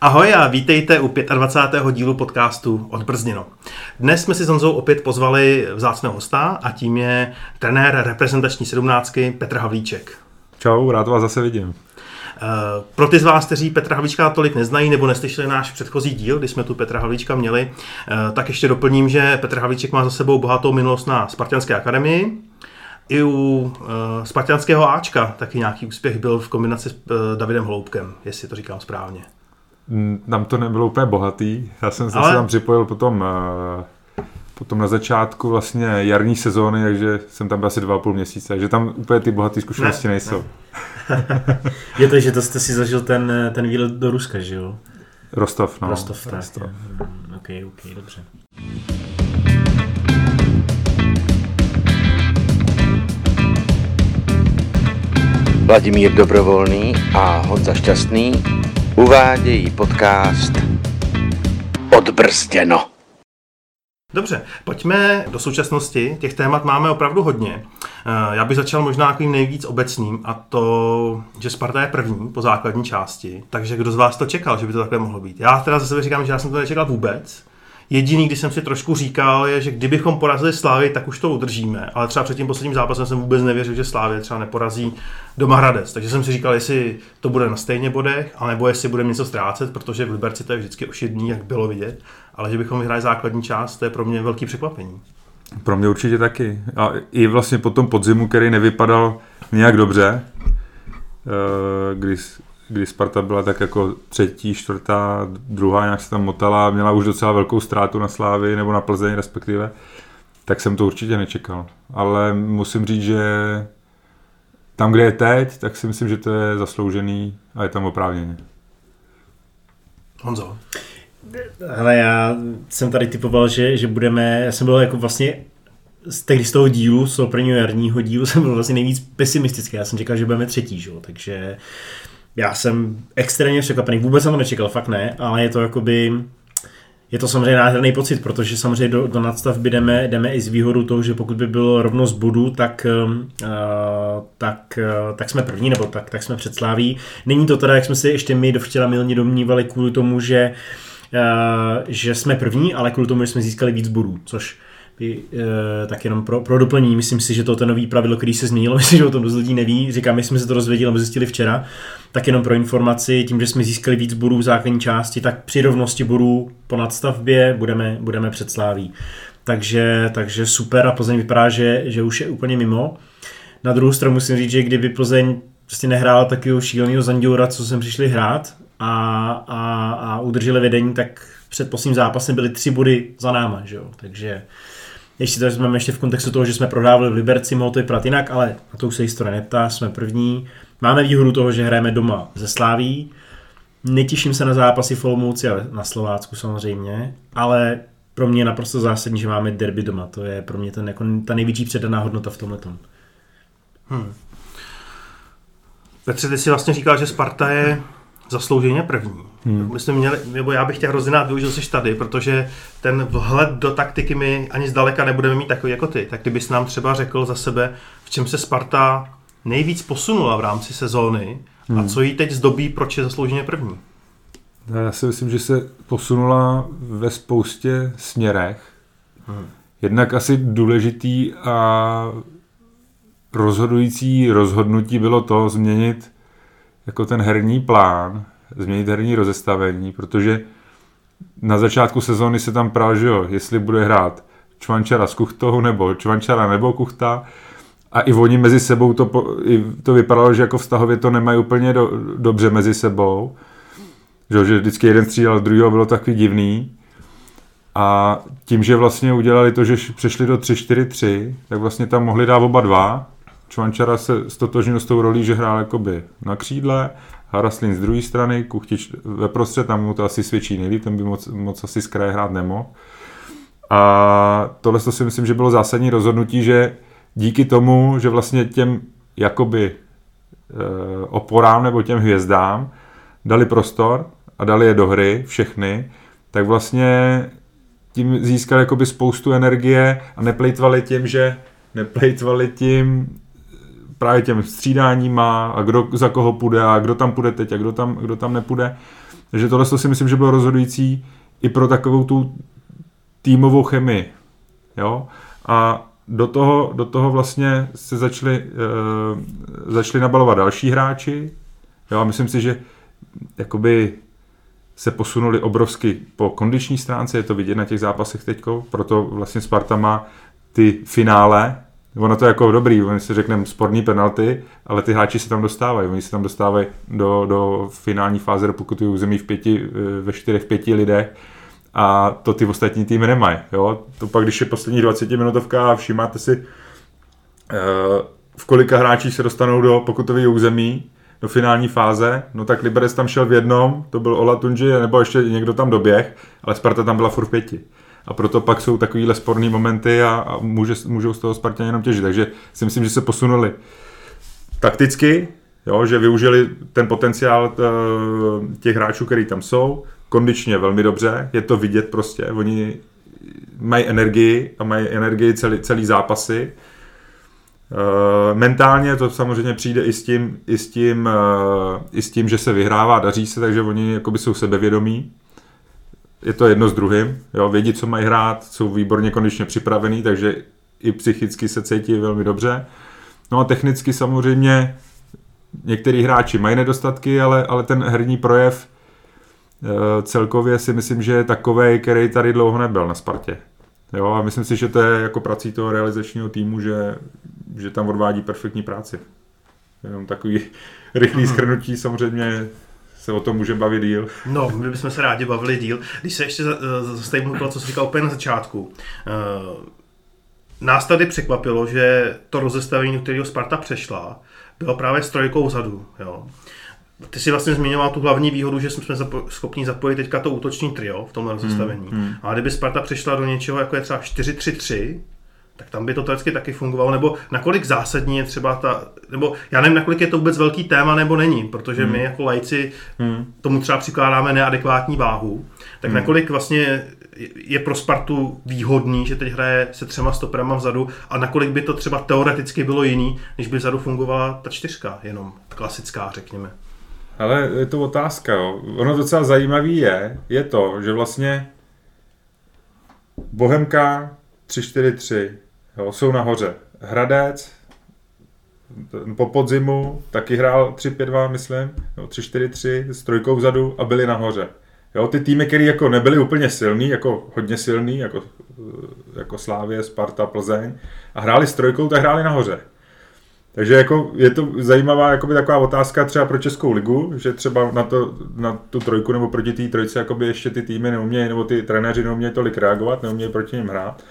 Ahoj a vítejte u 25. dílu podcastu Odbrzděno. Dnes jsme si s Honzou opět pozvali vzácného hosta a tím je trenér reprezentační sedmnáctky Petr Havlíček. Čau, rád vás zase vidím. Eh, pro ty z vás, kteří Petra Havlíčka tolik neznají nebo neslyšeli náš předchozí díl, kdy jsme tu Petra Havlíčka měli, eh, tak ještě doplním, že Petr Havlíček má za sebou bohatou minulost na Spartianské akademii, i u uh, Spartianského Ačka taky nějaký úspěch byl v kombinaci s uh, Davidem Hloubkem, jestli to říkám správně. Tam to nebylo úplně bohatý. Já jsem se Ale... tam připojil potom, uh, potom na začátku vlastně jarní sezóny, takže jsem tam byl asi dva a půl měsíce, takže tam úplně ty bohaté zkušenosti ne, nejsou. Ne. je to, že to jste si zažil ten, ten výlet do Ruska, že jo? Rostov, no. Rostov, tak. Rostov. Mm, ok, ok, dobře. Vladimír Dobrovolný a Honza Šťastný uvádějí podcast Odbrzděno. Dobře, pojďme do současnosti. Těch témat máme opravdu hodně. Eh, já bych začal možná takovým nejvíc obecným a to, že Sparta je první po základní části. Takže kdo z vás to čekal, že by to takhle mohlo být? Já teda za sebe říkám, že já jsem to nečekal vůbec. Jediný, když jsem si trošku říkal, je, že kdybychom porazili Slávy, tak už to udržíme. Ale třeba před tím posledním zápasem jsem vůbec nevěřil, že Slávy třeba neporazí doma Hradec. Takže jsem si říkal, jestli to bude na stejně bodech, anebo jestli budeme něco ztrácet, protože v Liberci to je vždycky ošidný, jak bylo vidět. Ale že bychom vyhráli základní část, to je pro mě velký překvapení. Pro mě určitě taky. A i vlastně po tom podzimu, který nevypadal nějak dobře, eh, když kdy Sparta byla tak jako třetí, čtvrtá, druhá nějak se tam motala, měla už docela velkou ztrátu na Slávy nebo na Plzeň respektive, tak jsem to určitě nečekal. Ale musím říct, že tam, kde je teď, tak si myslím, že to je zasloužený a je tam oprávněně. Honzo. Hele, já jsem tady typoval, že, že budeme, já jsem byl jako vlastně z, tehdy z toho dílu, z toho prvního jarního dílu jsem byl vlastně nejvíc pesimistický. Já jsem čekal, že budeme třetí, že? takže já jsem extrémně překvapený, vůbec jsem to nečekal, fakt ne, ale je to jakoby, je to samozřejmě nádherný pocit, protože samozřejmě do, do nadstavby jdeme, jdeme i z výhodu toho, že pokud by bylo rovnost bodů, tak, uh, tak, uh, tak jsme první, nebo tak, tak jsme před Sláví. Není to teda, jak jsme si ještě my do včera milně domnívali kvůli tomu, že, uh, že jsme první, ale kvůli tomu, že jsme získali víc bodů, což e, tak jenom pro, pro doplnění, myslím si, že to ten nový pravidlo, který se změnilo, myslím, že o tom dost lidí neví, říkám, my jsme se to dozvěděli, nebo zjistili včera, tak jenom pro informaci, tím, že jsme získali víc bodů v základní části, tak při rovnosti bodů po nadstavbě budeme, budeme před Sláví. Takže, takže super a Plzeň vypadá, že, že už je úplně mimo. Na druhou stranu musím říct, že kdyby Plzeň prostě nehrála takového šíleného Zanděura, co jsem přišli hrát a, a, a udrželi vedení, tak před posledním zápasem byly tři body za náma, že jo? takže když si to vezmeme ještě v kontextu toho, že jsme prohrávali v Liberci, mohlo to vypadat jinak, ale na to už se historie neptá, jsme první. Máme výhodu toho, že hrajeme doma ze Sláví. Netěším se na zápasy v Olomouci a na Slovácku samozřejmě, ale pro mě je naprosto zásadní, že máme derby doma. To je pro mě ten, jako, ta největší předaná hodnota v tomhle. Hmm. Petře, ty si vlastně říkal, že Sparta je zaslouženě první. Hmm. My jsme měli, nebo já bych tě hrozně rád využil jsi tady, protože ten vhled do taktiky my ani zdaleka nebudeme mít takový jako ty. Tak kdybys nám třeba řekl za sebe, v čem se Sparta nejvíc posunula v rámci sezóny hmm. a co jí teď zdobí, proč je zaslouženě první? Já si myslím, že se posunula ve spoustě směrech. Hmm. Jednak asi důležitý a rozhodující rozhodnutí bylo to změnit jako ten herní plán, změnit herní rozestavení, protože na začátku sezóny se tam prál, že jo, jestli bude hrát Čvančara s Kuchtou nebo Čvančara nebo Kuchta. A i oni mezi sebou to, to vypadalo, že jako vztahově to nemají úplně do, dobře mezi sebou, že, že vždycky jeden střídal druhého, bylo takový divný. A tím, že vlastně udělali to, že přešli do 3-4-3, tak vlastně tam mohli dát oba dva. Čvančara se stotožnil s tou rolí, že hrál jakoby na křídle, Haraslin z druhé strany, Kuchtič ve prostřed, tam mu to asi svědčí nejlíp, ten by moc, moc asi z kraje hrát nemohl. A tohle to si myslím, že bylo zásadní rozhodnutí, že díky tomu, že vlastně těm jakoby e, oporám nebo těm hvězdám dali prostor a dali je do hry, všechny, tak vlastně tím získali jakoby spoustu energie a neplejtvali tím, že neplejtvali tím právě těm střídáníma a kdo za koho půjde a kdo tam půjde teď a kdo tam, kdo tam nepůjde. Takže tohle si myslím, že bylo rozhodující i pro takovou tu týmovou chemii. Jo? A do toho, do toho vlastně se začali, uh, začali nabalovat další hráči. Jo, a myslím si, že jakoby se posunuli obrovsky po kondiční stránce, je to vidět na těch zápasech teďko, proto vlastně Sparta má ty finále, ono to je jako dobrý, oni si řekneme sporní penalty, ale ty hráči se tam dostávají, oni se tam dostávají do, do finální fáze, pokud je území v pěti, eh, ve čtyřech, pěti lidech, a to ty ostatní týmy nemají. Jo? To pak, když je poslední 20 minutovka a všímáte si, eh, v kolika hráčích se dostanou do pokutového území, do finální fáze, no tak Liberec tam šel v jednom, to byl Ola Tunji, nebo ještě někdo tam doběh, ale Sparta tam byla furt v pěti. A proto pak jsou takovýhle sporné momenty a, a může, můžou z toho Spartě jenom těžit. Takže si myslím, že se posunuli takticky, jo, že využili ten potenciál eh, těch hráčů, který tam jsou, kondičně velmi dobře, je to vidět prostě, oni mají energii a mají energii celý, celý zápasy. Uh, mentálně to samozřejmě přijde i s tím, i s tím, uh, i s tím že se vyhrává, daří se, takže oni jsou sebevědomí. Je to jedno s druhým, jo, vědí, co mají hrát, jsou výborně kondičně připravení, takže i psychicky se cítí velmi dobře. No a technicky samozřejmě některý hráči mají nedostatky, ale, ale ten herní projev Eh, celkově si myslím, že je takový, který tady dlouho nebyl na Spartě. Jo, a myslím si, že to je jako prací toho realizačního týmu, že, že tam odvádí perfektní práci. Jenom takový rychlý mhm. schrnutí samozřejmě se o tom může bavit díl. No, my bychom se rádi bavili díl. Když se ještě zastavím to, co jsi říkal úplně na začátku. Uh, nás tady překvapilo, že to rozestavení, do kterého Sparta přešla, bylo právě s trojkou vzadu. Jo. Ty si vlastně zmiňoval tu hlavní výhodu, že jsme zapo- schopni zapojit teďka to útoční trio v tomhle rozestavení. Hmm, hmm. A kdyby Sparta přešla do něčeho, jako je třeba 4-3-3, tak tam by to teoreticky taky fungovalo, nebo nakolik zásadní je třeba ta, nebo já nevím, nakolik je to vůbec velký téma, nebo není, protože hmm. my jako lajci hmm. tomu třeba přikládáme neadekvátní váhu, tak hmm. nakolik vlastně je pro Spartu výhodný, že teď hraje se třema stoperama vzadu a nakolik by to třeba teoreticky bylo jiný, než by vzadu fungovala ta čtyřka, jenom klasická, řekněme. Ale je to otázka, jo. Ono docela zajímavý je, je to, že vlastně Bohemka 3-4-3 jo, jsou nahoře. Hradec po podzimu taky hrál 3-5-2, myslím, jo, 3-4-3 s trojkou vzadu a byli nahoře. Jo, ty týmy, které jako nebyly úplně silný, jako hodně silný, jako, jako Slávě, Sparta, Plzeň, a hráli s trojkou, tak hráli nahoře. Takže jako je to zajímavá jakoby taková otázka třeba pro Českou ligu, že třeba na, to, na tu trojku nebo proti té trojce ještě ty týmy neumějí, nebo ty trenéři neumějí tolik reagovat, neumějí proti ním hrát.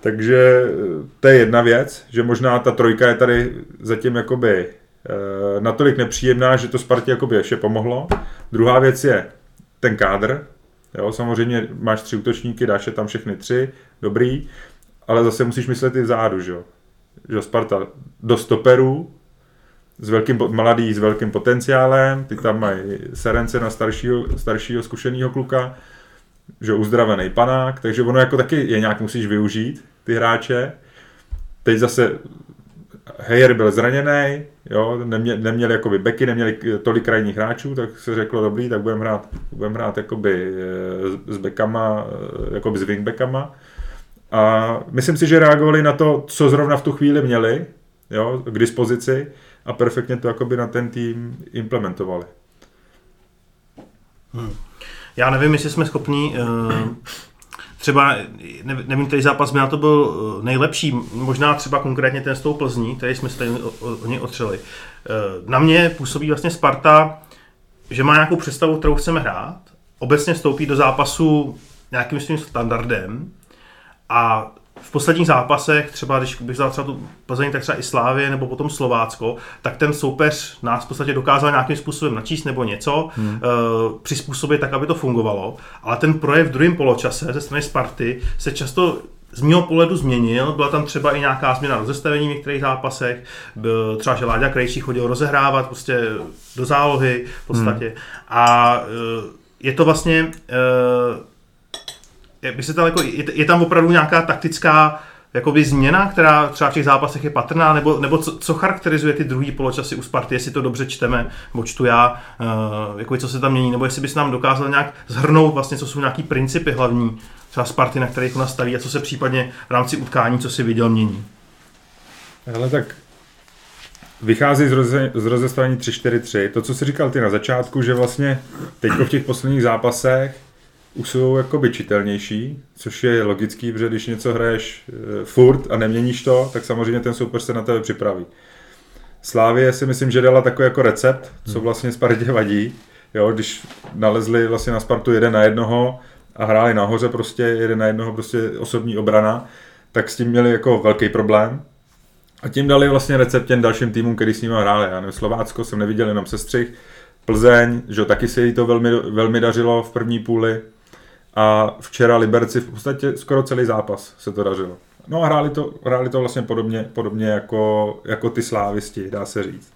Takže eh, to je jedna věc, že možná ta trojka je tady zatím jakoby e, natolik nepříjemná, že to Spartě jakoby ještě pomohlo. Druhá věc je ten kádr. Jo, samozřejmě máš tři útočníky, dáš je tam všechny tři, dobrý, ale zase musíš myslet i vzadu, že jo že Sparta do stoperů, s velkým, mladý s velkým potenciálem, ty tam mají Serence na staršího, staršího zkušeného kluka, že uzdravený panák, takže ono jako taky je nějak musíš využít, ty hráče. Teď zase Heyer byl zraněný, jo, nemě, neměli jakoby beky, neměli tolik krajních hráčů, tak se řeklo dobrý, tak budeme hrát, budeme hrát jakoby eh, s bekama, eh, jakoby s wingbackama. A myslím si, že reagovali na to, co zrovna v tu chvíli měli jo, k dispozici a perfektně to jakoby na ten tým implementovali. Hmm. Já nevím, jestli jsme schopni uh, třeba, nevím, který zápas na to byl eh, nejlepší, možná třeba konkrétně ten s tou Plzní, který jsme se o, o, o něj otřeli. Uh, na mě působí vlastně Sparta, že má nějakou představu, kterou chceme hrát, obecně vstoupí do zápasu nějakým svým standardem, a v posledních zápasech, třeba když bych vzal třeba tu Plzeň, tak třeba i Slávě nebo potom Slovácko, tak ten soupeř nás v podstatě dokázal nějakým způsobem načíst nebo něco, hmm. uh, přizpůsobit tak, aby to fungovalo. Ale ten projev v druhém poločase ze strany Sparty se často z mého pohledu změnil. Byla tam třeba i nějaká změna rozestavení v některých zápasech. Byl třeba, že Láďa Krejčí chodil rozehrávat prostě do zálohy v podstatě. Hmm. A uh, je to vlastně uh, jak by se tam jako, je, je tam opravdu nějaká taktická jakoby změna, která třeba v těch zápasech je patrná, nebo, nebo co, co charakterizuje ty druhý poločasy u Sparty, jestli to dobře čteme, nebo čtu já, uh, jako co se tam mění, nebo jestli bys nám dokázal nějak zhrnout vlastně, co jsou nějaký principy hlavní třeba Sparty, na kterých ona staví a co se případně v rámci utkání, co si viděl, mění. Ale tak vychází z, roze, z rozestavení 3-4-3. To, co jsi říkal ty na začátku, že vlastně teď v těch posledních zápasech už jsou jakoby čitelnější, což je logický, protože když něco hraješ e, furt a neměníš to, tak samozřejmě ten soupeř se na tebe připraví. Slávě si myslím, že dala takový jako recept, co hmm. vlastně Spartě vadí. Jo, když nalezli vlastně na Spartu jeden na jednoho a hráli nahoře prostě jeden na jednoho prostě osobní obrana, tak s tím měli jako velký problém. A tím dali vlastně recept těm dalším týmům, který s nimi hráli. Já nevím, Slovácko jsem neviděl jenom sestřih, Plzeň, že taky se jí to velmi, velmi dařilo v první půli. A včera Liberci v podstatě skoro celý zápas se to dařilo. No a hráli to, hráli to vlastně podobně, podobně jako, jako ty slávisti, dá se říct.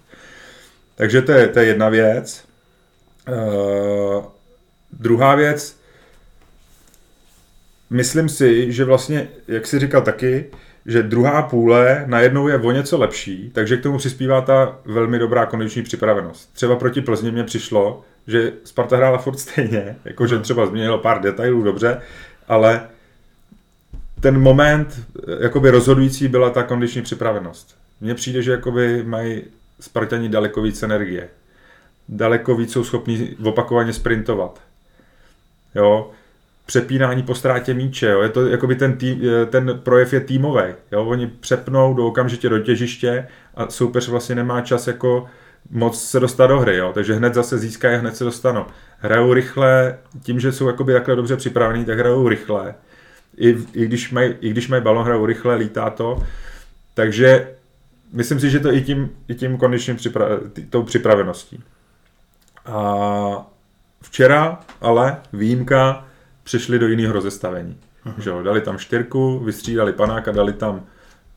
Takže to je, to je jedna věc. Uh, druhá věc, myslím si, že vlastně, jak jsi říkal taky, že druhá půle najednou je o něco lepší, takže k tomu přispívá ta velmi dobrá kondiční připravenost. Třeba proti Plzni mě přišlo, že Sparta hrála furt stejně, jakože třeba změnilo pár detailů, dobře, ale ten moment jakoby rozhodující byla ta kondiční připravenost. Mně přijde, že jakoby mají Spartani daleko víc energie. Daleko víc jsou schopni opakovaně sprintovat. Jo, přepínání po ztrátě míče. Jo. Je to jakoby ten, tým, ten projev je týmový. Jo. Oni přepnou do okamžitě do těžiště a soupeř vlastně nemá čas jako moc se dostat do hry, jo. takže hned zase získají a hned se dostanou. Hrajou rychle, tím, že jsou jakoby takhle dobře připravení, tak hrajou rychle. I, i, když mají, I když mají balon, hrajou rychle, lítá to. Takže myslím si, že to i tím, i tím kondičním připra- tou připraveností. A včera ale výjimka přišli do jiného rozestavení. Uh-huh. Že jo, dali tam čtyřku, vystřídali panáka, dali tam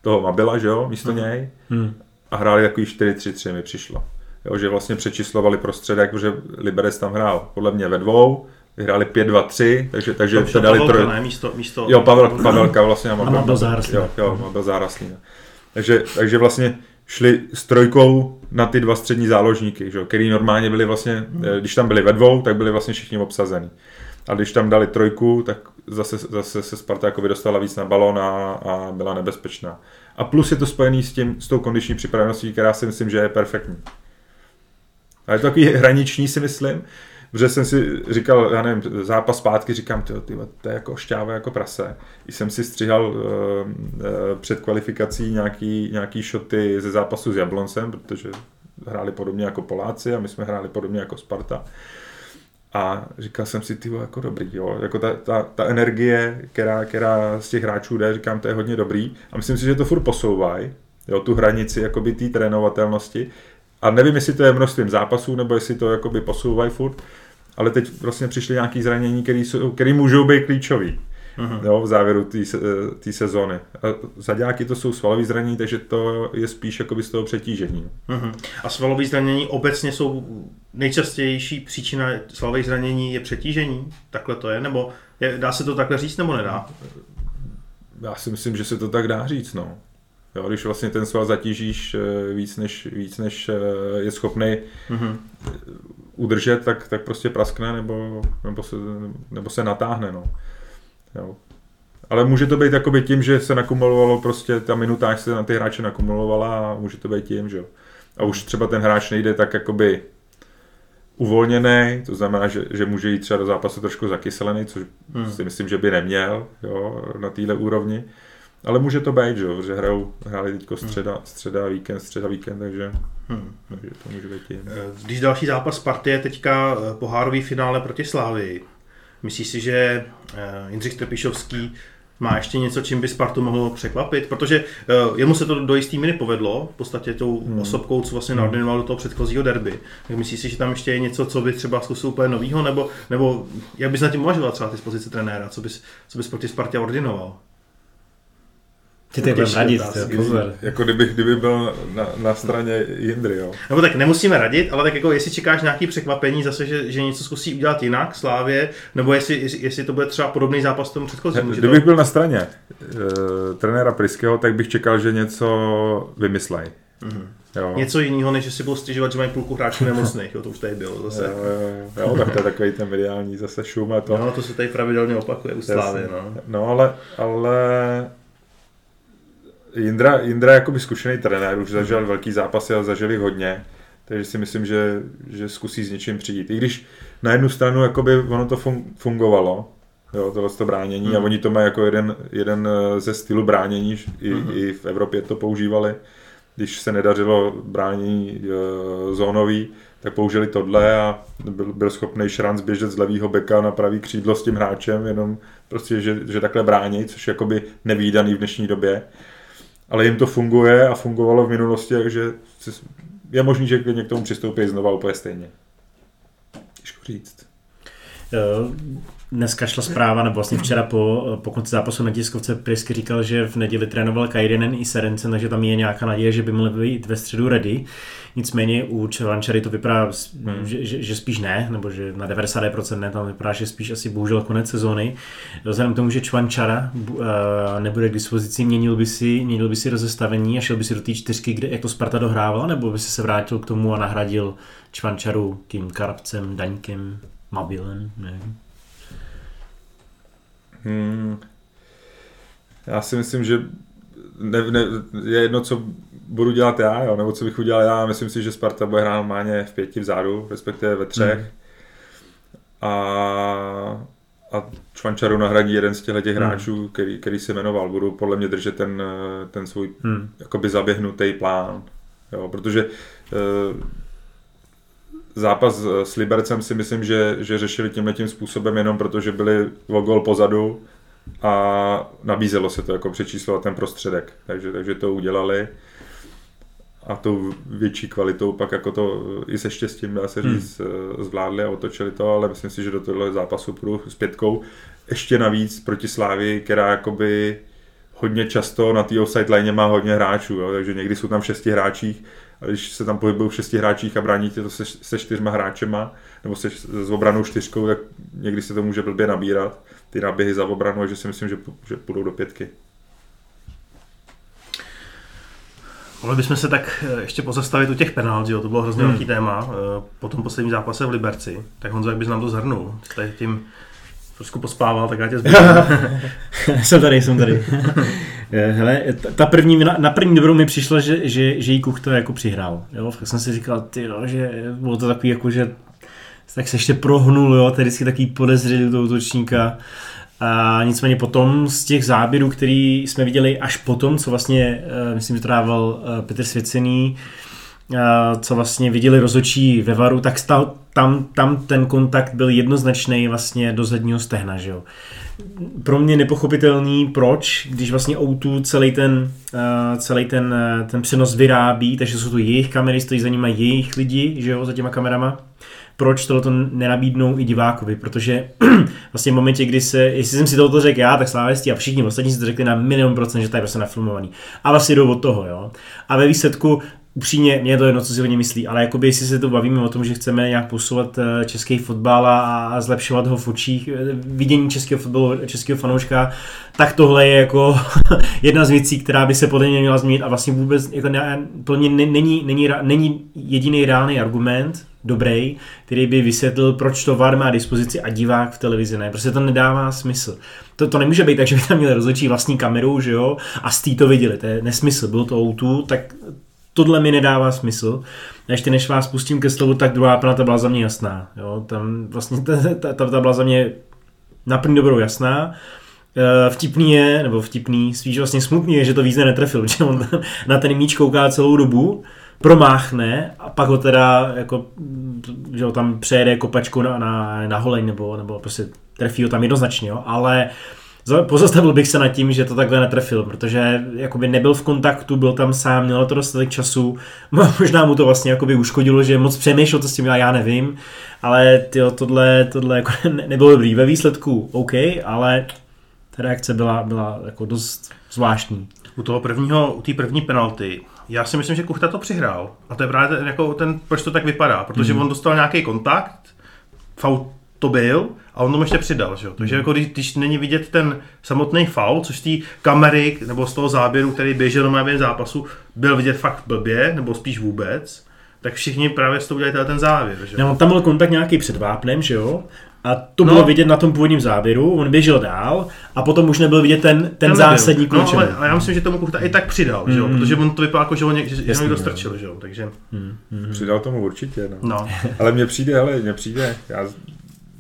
toho Mabila, že jo, místo uh-huh. něj uh-huh. a hráli takový 4-3-3 mi přišlo. Jo, že vlastně přečíslovali prostředek, protože Liberec tam hrál podle mě ve dvou, vyhráli 5-2-3, takže, takže to dali troj... místo, místo... Jo, Pavel, Pavelka vlastně. A Mabil Záraslý. Jo, jo, Mabil Záraslý. Takže, takže vlastně šli s trojkou na ty dva střední záložníky, že, který normálně byli vlastně, když tam byli ve dvou, tak byli vlastně všichni obsazení. A když tam dali trojku, tak zase, zase se Sparta jako dostala víc na balon a, a byla nebezpečná. A plus je to spojený s, tím, s tou kondiční připraveností, která si myslím, že je perfektní. A je to takový hraniční, si myslím, protože jsem si říkal, já nevím, zápas zpátky, říkám, tyjo, tyjo, to je jako šťáva jako prase. I jsem si stříhal uh, uh, před kvalifikací nějaký, nějaký šoty ze zápasu s Jabloncem, protože hráli podobně jako Poláci a my jsme hráli podobně jako Sparta. A říkal jsem si, ty jako dobrý, jo. Jako ta, ta, ta energie, která, která z těch hráčů jde, říkám, to je hodně dobrý. A myslím si, že to furt posouvají, jo, tu hranici jakoby té trénovatelnosti. A nevím, jestli to je množstvím zápasů, nebo jestli to jakoby posouvají furt, ale teď vlastně přišly nějaké zranění, které můžou být klíčové jo, v závěru té sezóny. A zaďáky to jsou svalové zranění, takže to je spíš jakoby z toho přetížení. Uh-huh. A svalové zranění obecně jsou nejčastější příčina svalových zranění je přetížení? Takhle to je? Nebo je, dá se to takhle říct, nebo nedá? Já si myslím, že se to tak dá říct, no. Jo, když vlastně ten sval zatížíš eh, víc, než, víc, než eh, je schopný uh-huh. udržet, tak, tak prostě praskne nebo, nebo, se, nebo se natáhne. No. Jo. Ale může to být jakoby tím, že se nakumulovalo prostě, ta minuta, se na ty hráče nakumulovala a může to být tím, že A už třeba ten hráč nejde tak jakoby uvolněný, to znamená, že, že může jít třeba do zápasu trošku zakyselený, což hmm. si myslím, že by neměl jo, na téhle úrovni. Ale může to být, že, že hrajou, hráli teďko středa, středa, víkend, středa, víkend, takže, hmm. takže to může být tím. Eh, když další zápas Sparty je teďka eh, pohárový finále proti Slávii, Myslíš si, že eh, Jindřich Trpišovský má ještě něco, čím by Spartu mohlo překvapit? Protože jemu se to do jistý míry povedlo, v podstatě tou hmm. osobkou, co vlastně hmm. naordinoval do toho předchozího derby. Tak myslíš si, že tam ještě je něco, co by třeba zkusil úplně novýho, nebo, nebo jak bys na tím uvažoval třeba ty z pozice trenéra, co bys, co bys proti Spartě ordinoval? Ty ty budeme radit, tyjo, pozor. Jako kdyby, kdyby byl na, na straně Jindry, jo. Nebo tak nemusíme radit, ale tak jako jestli čekáš nějaký překvapení zase, že, že něco zkusí udělat jinak Slávě, nebo jestli, jestli, jestli to bude třeba podobný zápas tomu předchozímu. že to- Kdybych byl na straně uh, trenéra Priského, tak bych čekal, že něco vymyslej. Jo. Něco jiného, než že si budou stěžovat, že mají půlku hráčů nemocných, jo, to už tady bylo zase. Jo, jo, jo, tak to je takový ten mediální zase šum a to. No, to se tady pravidelně opakuje u Slávy, no. No, ale, ale Jindra, Jindra je jakoby zkušený trenér, už zažil velký zápasy a zažil jich hodně, takže si myslím, že, že zkusí s něčím přijít. I když na jednu stranu jakoby ono to fun, fungovalo, jo, tohle to bránění Mhm. a oni to mají jako jeden, jeden eh, ze stylu bránění, i, Mhm. i v Evropě to používali, když se nedařilo bránění e, zónový, tak použili tohle a byl, byl schopný Šranc běžet z levého beka na pravý křídlo s tím hráčem, jenom prostě, že, že takhle brání, což je jakoby nevýdaný v dnešní době. Ale jim to funguje a fungovalo v minulosti, takže je možný, že klidně k tomu přistoupí znova úplně stejně. Těžko říct. Dneska šla zpráva, nebo vlastně včera po, po konci zápasu na tiskovce Prisky říkal, že v neděli trénoval Kairinen i Serencen, takže tam je nějaká naděje, že by mohli být ve středu ready. Nicméně u Čelančary to vypadá, hmm. že, že, že, spíš ne, nebo že na 90% ne, tam vypadá, že spíš asi bohužel konec sezóny. Vzhledem k tomu, že Čvančara uh, nebude k dispozici, měnil by, si, měnil by si rozestavení a šel by si do té čtyřky, kde, jak to Sparta dohrávala, nebo by si se vrátil k tomu a nahradil Čvančaru tím Karabcem, Daňkem, Mabilem, nevím. Hmm. Já si myslím, že ne, ne, je jedno, co budu dělat já, jo, nebo co bych udělal já. Myslím si, že Sparta bude hrát normálně v pěti vzadu, respektive ve třech. Hmm. A, a Čvančaru nahradí jeden z těchto těch Hmm. hráčů, který, který se jmenoval. Budu podle mě držet ten, ten svůj Hmm. jakoby zaběhnutý plán. Jo, protože eh, zápas s Libercem si myslím, že, že řešili tímhle tím způsobem jenom protože byli o gol pozadu a nabízelo se to jako přečíslovat ten prostředek. Takže, takže to udělali a tou větší kvalitou pak jako to i se štěstím, dá se říct, hmm. zvládli a otočili to, ale myslím si, že do tohle zápasu půjdu s pětkou. Ještě navíc proti Slávii, která jakoby hodně často na té offside line má hodně hráčů, jo, takže někdy jsou tam šesti hráčích, a když se tam pohybují v šesti hráčích a bráníte to se, se čtyřma hráčema, nebo se, s obranou čtyřkou, tak někdy se to může blbě nabírat, ty náběhy za obranu, takže si myslím, že, že půjdou do pětky. Mohli bychom se tak eh, ještě pozastavit u těch penalt, jo, to bylo hrozně Hmm. velký téma. eh, Po tom posledním zápase v Liberci. Tak Honzo, jak bys nám to zhrnul? Tady tím trošku pospával, tak já tě zbytím. jsem tady, jsem tady. Eh, Hele, ta- první, na, na první dobrou mi přišlo, že, že, že jí Kuch to jako přihrál. Jo? Tak jsem si říkal, ty no, že bylo to takový jako, že tak se ještě prohnul, jo, to je vždycky takový podezřelý toho útočníka. A nicméně potom z těch záběrů, který jsme viděli až potom, co vlastně, eh, myslím, že to dával eh, Petr Svěcený, co vlastně viděli rozočí ve varu, tak stal, tam, tam ten kontakt byl jednoznačný vlastně do zadního stehna, že jo. Pro mě nepochopitelný, proč, když vlastně O2 celý ten, eh, celý ten, eh, ten přenos vyrábí, takže jsou to jejich kamery, stojí za nimi jejich lidi, že jo, za těma kamerama, proč tohle nenabídnou i divákovi, protože vlastně v momentě, kdy se, jestli jsem si tohoto řekl já, tak slávestí a všichni ostatní si to řekli na minimum procent, že to je prostě nafilmovaný. A vlastně jdou od toho, jo. A ve výsledku upřímně, mě je to jedno, co si oni myslí, ale jakoby, jestli se to bavíme o tom, že chceme nějak posouvat eh, český fotbal a, zlepšovat ho v očích, eh, vidění českého fotbalu, českého fanouška, tak tohle je jako jedna z věcí, která by se podle mě měla změnit a vlastně vůbec jako ne, plně ne, není, není, není jediný reálný argument, dobrý, který by vysvětlil, proč to VAR má dispozici a divák v televizi ne. Prostě to nedává smysl. To, to nemůže být tak, že by tam měli rozhodčí vlastní kameru, že jo, a z to viděli. To je nesmysl. Bylo to O2, tak tohle mi nedává smysl. A ještě než vás pustím ke slovu, tak druhá penalta byla za mě jasná. Jo? Tam vlastně ta, ta, ta, ta byla za mě na první dobrou jasná. E, Vtipný je, nebo vtipný, spíš vlastně smutný je, že to víc netrefil, že on na ten míč kouká celou dobu, promáchne a pak ho teda jako, že ho tam přejede kopačku na, na, na holeň nebo, nebo prostě trefí ho tam jednoznačně, jo? ale za- pozastavil bych se nad tím, že to takhle netrefil, protože jakoby nebyl v kontaktu, byl tam sám, měl to dostatek času, možná mu to vlastně jakoby uškodilo, že moc přemýšlel, co s tím já, já nevím, ale tyjo, tohle, tohle jako ne, nebylo dobrý. Ve výsledku OK, ale ta reakce byla, byla jako dost zvláštní. u toho prvního, u té první penalty, já si myslím, že Kuchta to přihrál. A to je právě ten, jako ten, proč to tak vypadá. Protože mm. on dostal nějaký kontakt, faul to byl, a on tomu ještě přidal. Že? Takže jako když, když, není vidět ten samotný faul, což z té kamery nebo z toho záběru, který běžel na během zápasu, byl vidět fakt blbě, nebo spíš vůbec, tak všichni právě s tou udělali ten závěr. Že? No, on tam byl kontakt nějaký před vápnem, že jo? A to bylo No. vidět na tom původním záběru, on běžel dál a potom už nebyl vidět ten, ten, Ten zásadní klíč. No, ale, ale, já myslím, že tomu Kuchta i tak přidal, že jo? Mm. protože on to vypadá jako, že ho něk, že, Jasný, někdo no. strčil, že jo? takže Přidal tomu určitě, no. no. Ale mně přijde, hele, mně přijde, já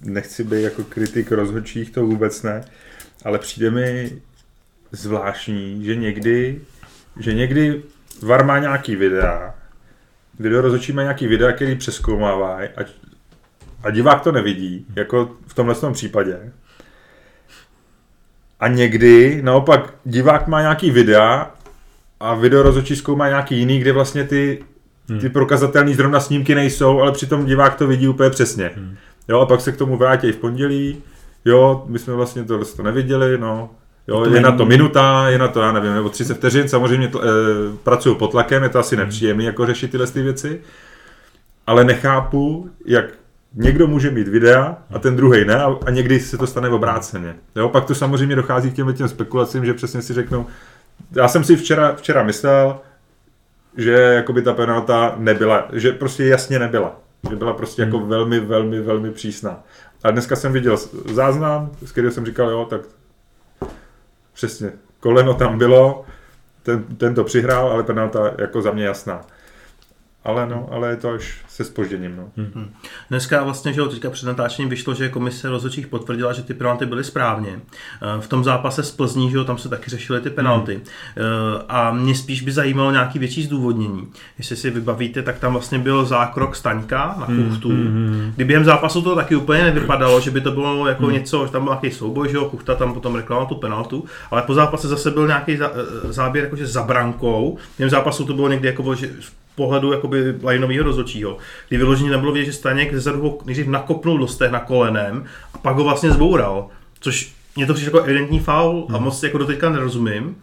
nechci být jako kritik rozhodčích, to vůbec ne, ale přijde mi zvláštní, že někdy, že někdy VAR má nějaký videa, video rozhodčí má nějaký videa, který přeskoumávají a, a divák to nevidí, jako v tomhle tom případě. A někdy, naopak, divák má nějaký videa a video rozhodčí zkoumá nějaký jiný, kde vlastně ty, ty prokazatelné zrovna snímky nejsou, ale přitom divák to vidí úplně přesně. Jo, a pak se k tomu vrátí v pondělí, jo, my jsme vlastně tohle to neviděli, no, jo, To je na to minuta, je na to, já nevím, nebo 30 vteřin, samozřejmě tl- e, pracuju pod tlakem, je to asi nepříjemný jako řešit tyhle ty věci, ale nechápu, jak někdo může mít videa a ten druhý ne a, a někdy se to stane obráceně. Jo, pak to samozřejmě dochází k těm, těm spekulacím, že přesně si řeknou, já jsem si včera, včera myslel, že jakoby ta penalta nebyla, že prostě jasně nebyla. Že byla prostě jako velmi, velmi, velmi přísná. A dneska jsem viděl záznam, z kterého jsem říkal, jo, tak přesně, koleno tam bylo, ten, ten to přihrál, ale penalta jako za mě jasná. Ale no, ale je to až se spožděním, no. Dneska vlastně, že jo, teďka před natáčením vyšlo, že komise rozhodčích potvrdila, že ty penalty byly správně. Eh, V tom zápase z Plzní, že jo, tam se taky řešily ty penalty. Eh, A mě spíš by zajímalo nějaký větší zdůvodnění. Jestli si vybavíte, tak tam vlastně byl zákrok Staňka na Kuchtu. Kdy během zápasu to taky úplně nevypadalo, že by to bylo jako něco, že tam byl nějaký souboj, že jo, Kuchta tam potom reklamoval tu penaltu, ale po zápase zase byl nějaký eh, záběr jakože za brankou. Během zápasu to bylo někdy jako, že pohledu jakoby lineového rozhodčího, kdy vyloženě nebylo vidět, že Staněk ze zadu ho nejdřív nakopnul do stehna kolenem a pak ho vlastně zboural. Což mě to přišlo jako evidentní faul a moc jako doteďka nerozumím.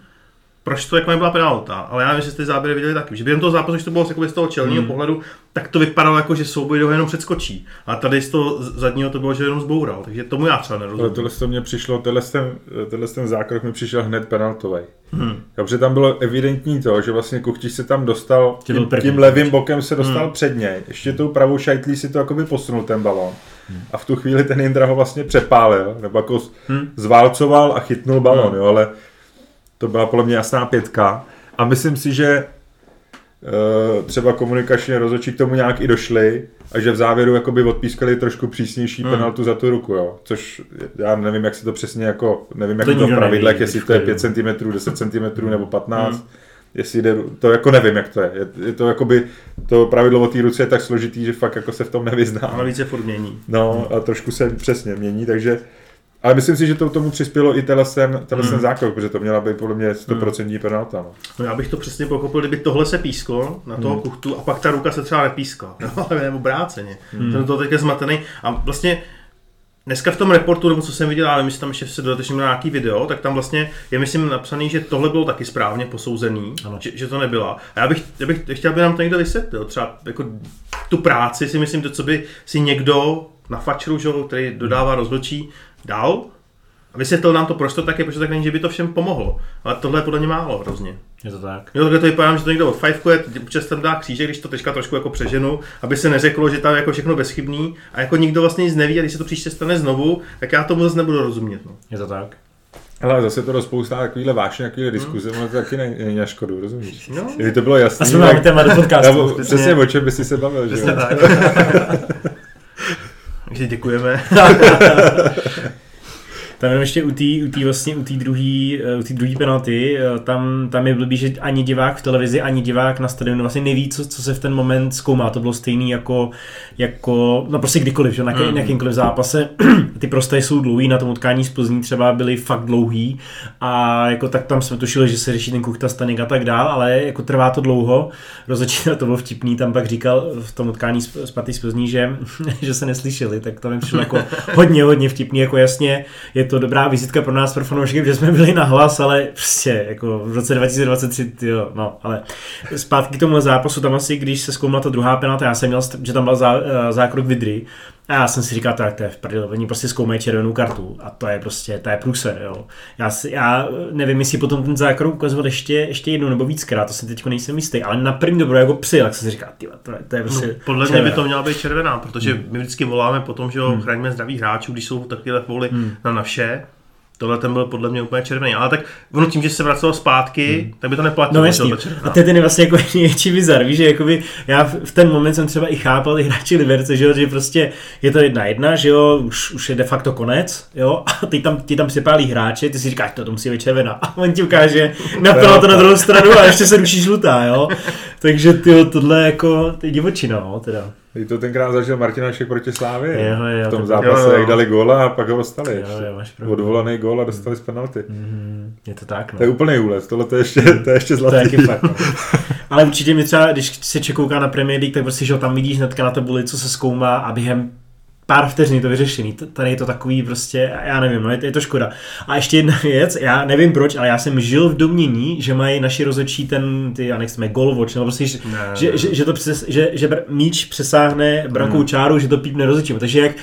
Proč to jako nebyla penalta? Ale já nevím, že jste ty záběry viděli taky. Že během toho zápasu, když to bylo z toho čelního pohledu, tak to vypadalo jako, že souboj ho jenom předskočí. A tady z toho zadního to bylo, že jenom zboural. Takže tomu já třeba Ale nerozumím. tohle to mě přišlo, tenhle ten, tenhle ten zákrok mi přišel hned penaltový. Hmm. Protože tam bylo evidentní to, že vlastně Kuchtiš se tam dostal, Že tím, tím levým bokem se dostal Hmm. před něj. Ještě tou pravou šajtlí si to jakoby posunul ten balon. A v tu chvíli ten Jindra ho vlastně přepálil, nebo jako Hmm. zválcoval a chytnul balon, Hmm. jo, ale to byla podle mě jasná pětka. A myslím si, že eh, třeba komunikačně rozhodčí k tomu nějak i došli a že v závěru jakoby odpískali trošku přísnější Hmm. penaltu za tu ruku, jo. Což já nevím, jak se to přesně jako, nevím, jak To to, v pravidlech, jestli to je teďka, 5 cm, 10 cm nebo 15 Hmm. jestli jde, to jako nevím, jak to je. Je, je to jakoby, to pravidlo o té ruce je tak složitý, že fakt jako se v tom A nevyznám. navíc se furt mění. No a trošku se přesně mění, takže ale myslím si, že to tomu přispělo i tenhle ten, tenhle ten zákrok, protože to měla být podle mě 100% penalta. No. No já bych to přesně pochopil, kdyby tohle se písklo na toho kuchtu a pak ta ruka se třeba nepískla. No, ale nebo obráceně. Jsem to teďka zmatený. A vlastně dneska v tom reportu, nebo co jsem viděl, ale myslím, tam ještě se dodatečně měl nějaký video, tak tam vlastně je myslím napsaný, že tohle bylo taky správně posouzený, Ano. že, že, to nebyla. A já bych, já bych chtěl, aby nám to někdo vysvětlil. Třeba jako tu práci si myslím, to, co by si někdo na fačru, že, který dodává rozhodčí, dal, a vysvětlil nám to, proč to tak je, proč to tak není, že by to všem pomohlo. Ale tohle je podle mě málo hrozně. Je to tak. Jo, takhle to vypadá, že to někdo odfajfkuje, občas tam dá křížek, když to teďka trošku jako přeženu, aby se neřeklo, že tam je jako všechno bezchybný a jako nikdo vlastně nic neví a když se to příště stane znovu, tak já tomu zase nebudu rozumět. No. Je to tak. Ale zase to rozpoustá takovýhle vášně, takovýhle diskuze, ono to taky není, není na škodu, rozumíš? No. Kdyby to bylo jasný, A jsme máme tak- téma do podcastu. Nebo přesně o čem by si se bavil, že Přesně jo? tak. Takže děkujeme. Tam jenom ještě u té u tý vlastně, u tý druhý, eh, u tý druhý penalty, eh, tam, tam je blbý, že ani divák v televizi, ani divák na stadionu vlastně neví, co, co se v ten moment zkoumá. To bylo stejný jako, jako no prostě kdykoliv, že? na, mm. na jakýmkoliv zápase. Ty prosté jsou dlouhý, na tom utkání z Plzní třeba byly fakt dlouhý a jako tak tam jsme tušili, že se řeší ten Kuchta Staněk a tak dál, ale jako trvá to dlouho. Rozhodčí to bylo vtipný, tam pak říkal v tom utkání z Paty z Plzní, že, že se neslyšeli, tak to mi přišlo jako hodně, hodně vtipný, jako jasně je to dobrá vizitka pro nás, pro fanoušky, že jsme byli na hlas, ale prostě jako v roce 2023, jo, no, ale zpátky k tomu zápasu, tam asi, když se zkoumala ta druhá penalta, já jsem měl, že tam byl zá, eh, zákrok Vidry, a já jsem si říkal, tak to je v prdele, oni prostě zkoumají červenou kartu a to je prostě, to je průser, jo. Já, si, já nevím, jestli potom ten zákrok ukazoval ještě, ještě jednou nebo víckrát, to si teď nejsem jistý, ale na první dobro jako psy, tak jsem si říkal, tyhle, to, je, to je prostě no, Podle červená. mě by to měla být červená, protože hmm. my vždycky voláme po tom, že jo, hmm. chraňme zdraví hráčů, když jsou takovéhle fouly hmm. na naše, Tohle ten byl podle mě úplně červený. Ale tak ono tím, že se vracelo zpátky, hmm. tak by to neplatilo. No jasný. A to je ten vlastně jako největší bizar, víš, že jakoby já v ten moment jsem třeba i chápal i hráči Liberce, že, jo, že prostě je to jedna jedna, že jo, už, už je de facto konec, jo, a ty tam, ty tam připálí hráče, ty si říkáš, to, to musí být červená. A on ti ukáže, napilo to na druhou stranu a ještě se ruší žlutá, jo. Takže ty tohle jako, ty divočina, no, teda. Teď to tenkrát zažil Martinašek proti Slávě. Jo, jo, v tom zápase, jak dali góla a pak ho dostali. Jo, jo, máš Odvolaný gól a dostali z penalty. Mm, je to tak, no. To je úplný úlet, tohle to je ještě, to je ještě zlatý. To je fakt, no. Ale určitě mi třeba, když se čekouká na Premier League, tak prostě, že tam vidíš hnedka na tabuli, co se zkoumá a během pár vteřin je to vyřešený. Tady je to takový prostě, já nevím, no je, je to škoda. A ještě jedna věc, já nevím proč, ale já jsem žil v domění, že mají naši rozhodčí ten, ty, já nechci, goal watch, nebo prostě, že, že, že, že, to přes, že, že míč přesáhne brankou hmm. čáru, že to pípne rozhodčím. Takže jak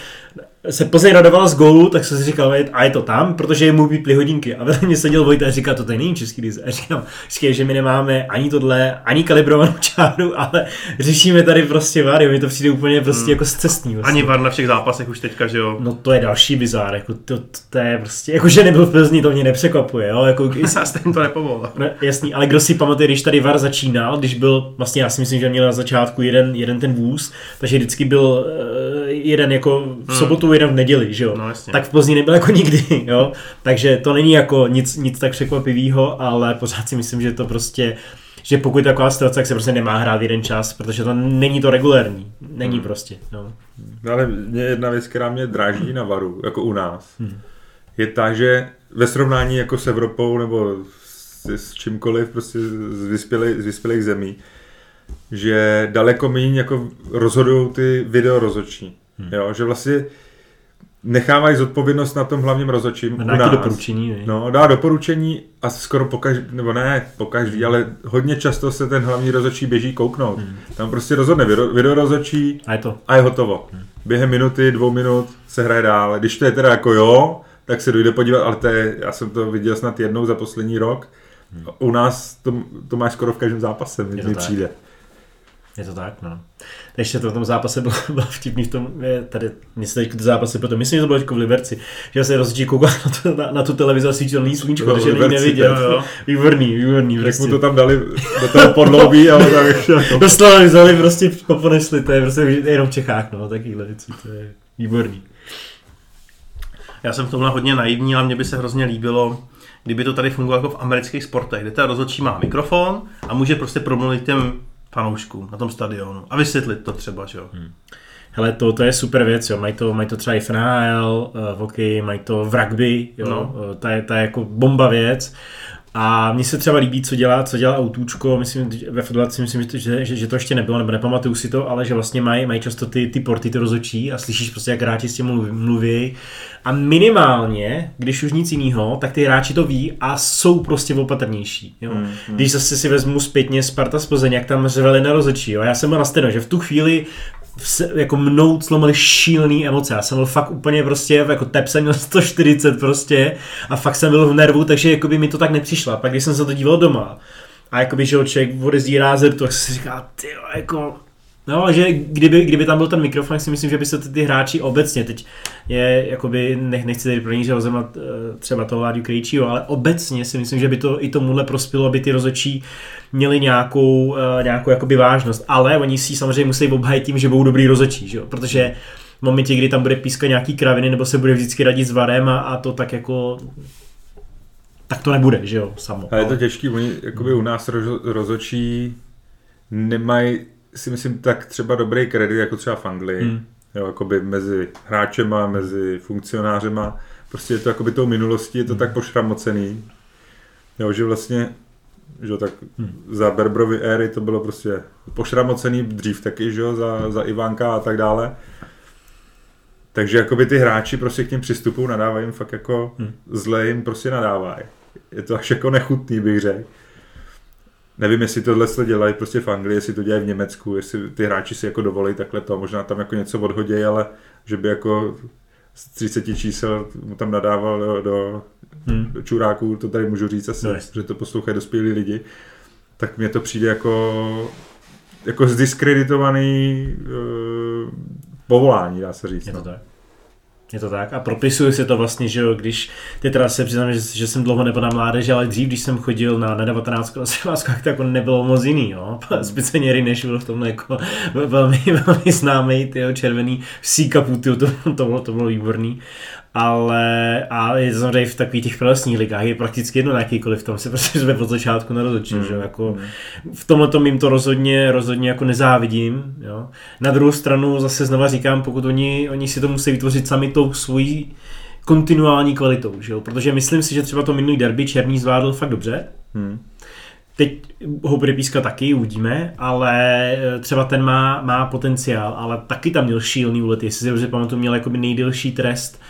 se Plzeň radovala z gólu, tak jsem si říkal, a je to tam, protože je mu vyply hodinky. A vedle mě seděl Vojta a říká, to tady není český diz. A říkám, říkám, že my nemáme ani tohle, ani kalibrovanou čáru, ale řešíme tady prostě VAR, mi to přijde úplně prostě hmm. jako zcestný. Vlastně. Ani VAR na všech zápasech už teďka, že jo? No to je další bizár, jako to, to, to je prostě, jako že nebyl v Plzni, to mě nepřekvapuje, jo? Jako, já stejně to nepomohl. No, jasný, ale kdo si pamatuje, když tady VAR začínal, když byl, vlastně já si myslím, že měl na začátku jeden, jeden ten vůz, takže vždycky byl uh, jeden jako v sobotu, hmm. Jeden v neděli, že jo? No, tak v Plzni nebyl jako nikdy, jo? Takže to není jako nic, nic tak překvapivého, ale pořád si myslím, že to prostě že pokud je taková situace, tak se prostě nemá hrát jeden čas, protože to není to regulérní. Není hmm. prostě. No. no ale mě jedna věc, která mě dráží na varu, jako u nás, hmm. je ta, že ve srovnání jako s Evropou nebo s, s čímkoliv prostě z vyspělých, z vyspělých zemí, že daleko méně jako rozhodují ty video rozhodčí. Hmm. Jo, že vlastně nechávají zodpovědnost na tom hlavním rozhodčím. Dá doporučení, ne? No, dá doporučení a skoro po každý, nebo ne po každý, hmm. ale hodně často se ten hlavní rozhodčí běží kouknout. Hmm. Tam prostě rozhodne video, video rozhodčí a je to. A je hotovo. Hmm. Během minuty, dvou minut se hraje dál. Když to je teda jako jo, tak se dojde podívat, ale to je, já jsem to viděl snad jednou za poslední rok. Hmm. U nás to, to máš skoro v každém zápase, mi přijde. Tak. Je to tak, no. Ještě to v tom zápase bylo, bylo vtipný v tom, je, tady, mě se teď zápasy, proto myslím, že to bylo jako v Liberci, že se rozhodčí koukal na, tu, na, na tu televizi a svítilo není sluníčko, no, takže není neviděl. Jo, jo. Výborný, výborný. Jak prostě. mu to tam dali do toho podloubí a on tam ještě jako... Dostali, vzali prostě poponesli, to je prostě jenom v Čechách, no, takovýhle věci, to je výborný. Já jsem v tomhle hodně naivní, ale mně by se hrozně líbilo, kdyby to tady fungovalo jako v amerických sportech, kde ta rozhodčí má mikrofon a může prostě promluvit těm fanoušků na tom stadionu a vysvětlit to třeba, že jo. Hmm. Hele, to, to je super věc, jo. Mají to, mají to třeba i v NHL, uh, v hokeji, mají to v rugby, jo. No. Uh, to, je, to je jako bomba věc. A mně se třeba líbí, co dělá, co dělá Autůčko, myslím, ve federaci myslím, že, že, že, to ještě nebylo, nebo nepamatuju si to, ale že vlastně mají, mají často ty, ty porty, ty rozočí a slyšíš prostě, jak hráči s tím mluví, mluví. A minimálně, když už nic jiného, tak ty hráči to ví a jsou prostě opatrnější. Jo? Hmm, hmm. Když zase si vezmu zpětně Sparta z Plzeň, jak tam řveli na rozočí, jo? já jsem byl na stejno, že v tu chvíli se, jako mnou slomily šílený emoce. Já jsem byl fakt úplně prostě, jako tep jsem měl 140 prostě a fakt jsem byl v nervu, takže jako by mi to tak nepřišlo. Pak když jsem se to díval doma a jakoby, že člověk odezdí rázer, tak si říká, ty jako No, že kdyby, kdyby tam byl ten mikrofon, si myslím, že by se ty, ty hráči obecně, teď je, jakoby, nech, nechci tady pro ní, že eh, třeba toho Láďu Krejčího, ale obecně si myslím, že by to i tomuhle prospělo, aby ty rozočí měli nějakou, uh, nějakou jakoby vážnost. Ale oni si samozřejmě musí obhajit tím, že budou dobrý rozočí, že jo? protože v momentě, kdy tam bude pískat nějaký kraviny, nebo se bude vždycky radit s varem a, a to tak jako tak to nebude, že jo, samo. A je to těžký, oni jakoby u nás rozočí nemají si myslím tak třeba dobrý kredit, jako třeba v Anglii, hmm. jo, jakoby mezi hráčema, mezi funkcionářema, prostě je to jakoby tou minulostí, je to hmm. tak pošramocený, jo, že vlastně že tak hmm. za Berbrovy éry to bylo prostě pošramocený dřív taky, že jo, za, za Ivánka a tak dále. Takže jakoby ty hráči prostě k těm přistupují, nadávají jim fakt jako hmm. zle jim prostě nadávají. Je to až jako nechutný, bych řekl. Nevím, jestli tohle to dělají prostě v Anglii, jestli to dělají v Německu, jestli ty hráči si jako dovolí takhle to, možná tam jako něco odhodějí, ale že by jako z 30 čísel mu tam nadával do, do, hmm. čuráků, to tady můžu říct asi, nice. že to poslouchají dospělí lidi, tak mně to přijde jako jako zdiskreditovaný uh, povolání, dá se říct. Je to no. tak. Je to tak? A propisuju si to vlastně, že jo, když ty teda se přiznám, že, že jsem dlouho nebyl na mládeži, ale dřív, když jsem chodil na, na 19 tak to jako nebylo moc jiný, jo. Speciálně než byl v tomhle jako velmi, velmi známý, ty červený v C-cupu, to, to, to, bylo, to bylo výborný ale a je to samozřejmě v takových těch prelesních ligách je prakticky jedno na jakýkoliv tom se prostě jsme od začátku nerozhodčil, mm. že jako mm. v tomhle tom jim to rozhodně, rozhodně jako nezávidím, jo. Na druhou stranu zase znova říkám, pokud oni, oni si to musí vytvořit sami tou svojí kontinuální kvalitou, že jo? protože myslím si, že třeba to minulý derby Černý zvládl fakt dobře, mm. Teď ho bude pískat taky, uvidíme, ale eh, třeba ten má, má potenciál, ale taky tam měl šílený úlet, jestli si dobře pamatuju, měl jakoby nejdelší trest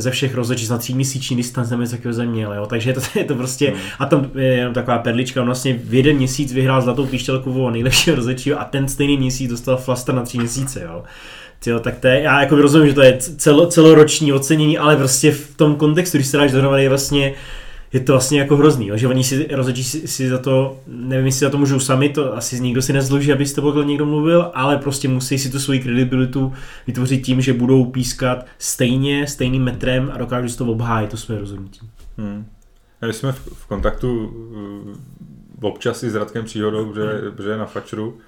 ze všech rozhodčí na tříměsíční distanc nebo takového země, jo. takže je to, je to prostě, mm. a tam je jenom taková perlička, on vlastně v jeden měsíc vyhrál zlatou píšťalku o nejlepšího rozhodčího a ten stejný měsíc dostal flaster na tři měsíce, jo. Tyjo, tak to je, já jako rozumím, že to je celo, celoroční ocenění, ale prostě v tom kontextu, když se dáš dohromady, vlastně je to vlastně jako hrozný, že oni si rozhodčí si, si, za to, nevím, jestli za to můžou sami, to asi nikdo si nezloží, aby s tebou někdo mluvil, ale prostě musí si tu svoji kredibilitu vytvořit tím, že budou pískat stejně, stejným metrem a dokážou si to obhájit, to své rozhodnutí. Hmm. My jsme v, v kontaktu občas i s Radkem Příhodou, protože, protože je na Fačru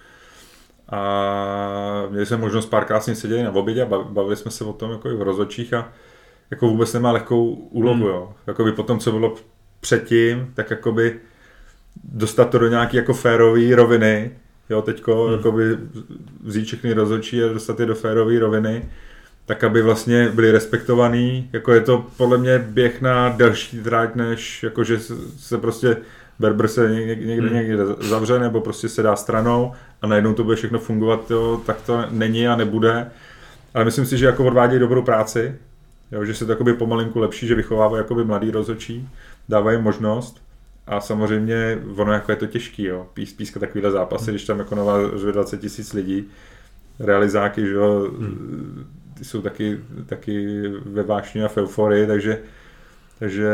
a měli jsme možnost párkrát s ním seděli na obědě a bavili jsme se o tom jako i v rozhodčích a jako vůbec nemá lehkou úlohu, hmm. jo. Jakoby po tom, co bylo předtím, tak jakoby dostat to do nějaké jako férové roviny, jo, teďko hmm. jakoby vzít všechny rozhodčí a dostat je do férové roviny, tak aby vlastně byli respektovaný, jako je to podle mě běh na delší tráť, než jako že se prostě Berber se někde, někde, hmm. někde zavře nebo prostě se dá stranou a najednou to bude všechno fungovat, jo, tak to není a nebude. Ale myslím si, že jako odvádějí dobrou práci, Jo, že se to jakoby pomalinku lepší, že vychovávají jakoby mladý rozhodčí, dávají možnost a samozřejmě ono jako je to těžký, jo, pís, píska takovýhle zápasy, hmm. když tam jako nová 20 tisíc lidí, realizáky, že jo, hmm. ty jsou taky, taky ve vášni a v euforii, takže takže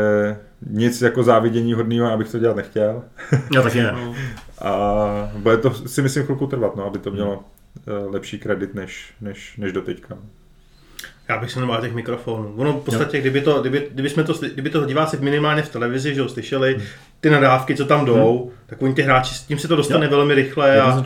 nic jako závidění hodného, abych to dělat nechtěl. Já taky ne. a bude to si myslím chvilku trvat, no, aby to mělo hmm. lepší kredit než, než, než doteďka. Já bych se nebál těch mikrofonů. Ono v podstatě, kdyby to, kdyby, kdyby, jsme to, kdyby to diváci minimálně v televizi, že ho slyšeli, hmm. Ty nadávky, co tam jdou, hmm. tak oni ty hráči, s tím se to dostane jo. velmi rychle a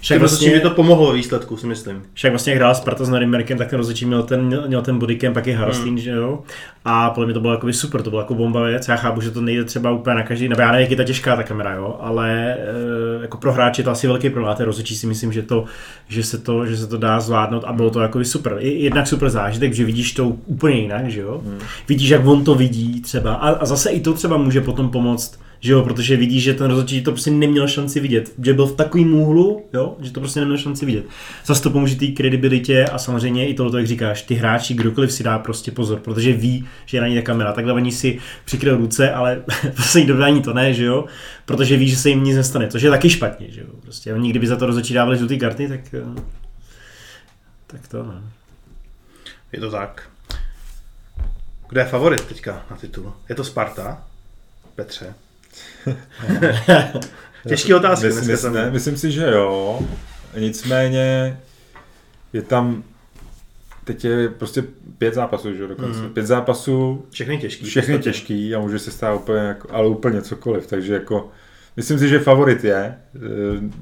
však vlastně, by to pomohlo výsledku, si myslím. Však vlastně jak hrál Sparta s Norimberkem, tak ten rozhodčí měl ten, měl ten bodycam, pak i Harastín, hmm. že jo. A podle mě to bylo jako super, to bylo jako bomba věc. Já chápu, že to nejde třeba úplně na každý, nebo já nevím, jak je ta těžká ta kamera, jo, ale e, jako pro hráče to asi velký problém. A rozhodčí si myslím, že, to, že, se to, že se to dá zvládnout a bylo to jako super. Jednak super zážitek, že vidíš to úplně jinak, že jo. Hmm. Vidíš, jak on to vidí třeba. A, a zase i to třeba může potom pomoct že jo, protože vidíš, že ten rozhodčí to prostě neměl šanci vidět, že byl v takovým úhlu, jo, že to prostě neměl šanci vidět. Zase to pomůže té kredibilitě a samozřejmě i tohle, jak říkáš, ty hráči, kdokoliv si dá prostě pozor, protože ví, že je na ní ta kamera. Takhle oni si přikryl ruce, ale prostě dodání to ne, že jo, protože ví, že se jim nic nestane, což je taky špatně, že jo. Prostě oni kdyby za to rozhodčí dávali žlutý karty, tak, eh, tak to ne. Je to tak. Kdo je favorit teďka na titul? Je to Sparta? Petře? Těžký otázky. Myslím, myslím, ne, myslím si, že jo. Nicméně je tam teď je prostě pět zápasů, že dokonce. Mm. Pět zápasů. Všechny těžký. Všechny těžký a může se stát úplně, jako, ale úplně cokoliv. Takže jako, myslím si, že favorit je. E,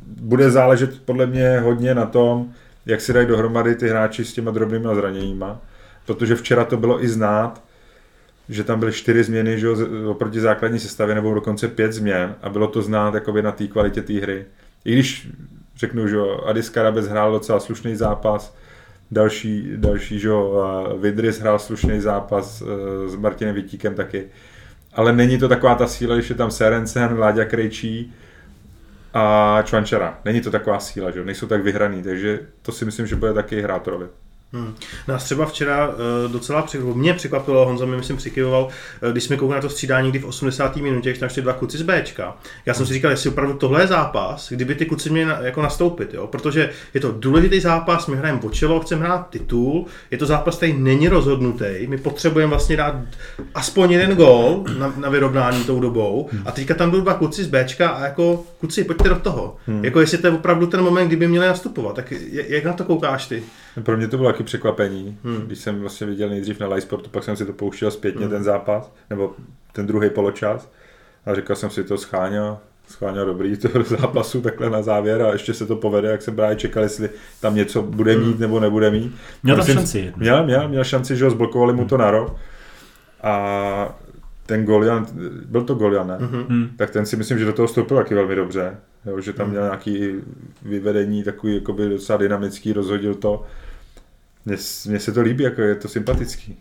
bude záležet podle mě hodně na tom, jak si dají dohromady ty hráči s těma drobnými zraněníma. Protože včera to bylo i znát, že tam byly čtyři změny že, oproti základní sestavě, nebo dokonce pět změn a bylo to znát jakoby, na té kvalitě té hry. I když řeknu, že Adis Karabec hrál docela slušný zápas, další, další že Vidris hrál slušný zápas e, s Martinem Vitíkem taky. Ale není to taková ta síla, když je tam Serencen, Láďa Krejčí a Čvančara. Není to taková síla, že nejsou tak vyhraný, takže to si myslím, že bude taky hrát roli. Hmm. Nás třeba včera uh, docela překvapilo, mě překvapilo, Honza mi myslím přikyvoval, uh, když jsme koukali na to střídání někdy v 80. minutě, když tam šli dva kluci z Bčka. Já jsem si říkal, jestli opravdu tohle je zápas, kdyby ty kluci měli na, jako nastoupit, jo? protože je to důležitý zápas, my hrajeme o čelo, chceme hrát titul, je to zápas, který není rozhodnutý, my potřebujeme vlastně dát aspoň jeden gol na, na vyrovnání tou dobou a teďka tam jdou dva kluci z Bčka a jako kluci, pojďte do toho. Hmm. Jako jestli to je opravdu ten moment, kdyby měli nastupovat, tak jak na to koukáš ty? Pro mě to bylo taky překvapení, hmm. když jsem vlastně viděl nejdřív na Live Sportu, pak jsem si to pouštěl zpětně hmm. ten zápas, nebo ten druhý poločas a říkal jsem si to scháňa, scháňa dobrý toho zápasu takhle na závěr a ještě se to povede, jak jsem právě čekal, jestli tam něco bude mít hmm. nebo nebude mít. Měl tam šanci. Měl, měl, měl šanci, že ho zblokovali mu to na rok a ten Golian, byl to Golian, ne? Mm-hmm. Tak ten si myslím, že do toho vstoupil taky velmi dobře. Jo, že tam měl nějaký vyvedení takový jakoby docela dynamický, rozhodil to mně se to líbí, jako je to sympatický.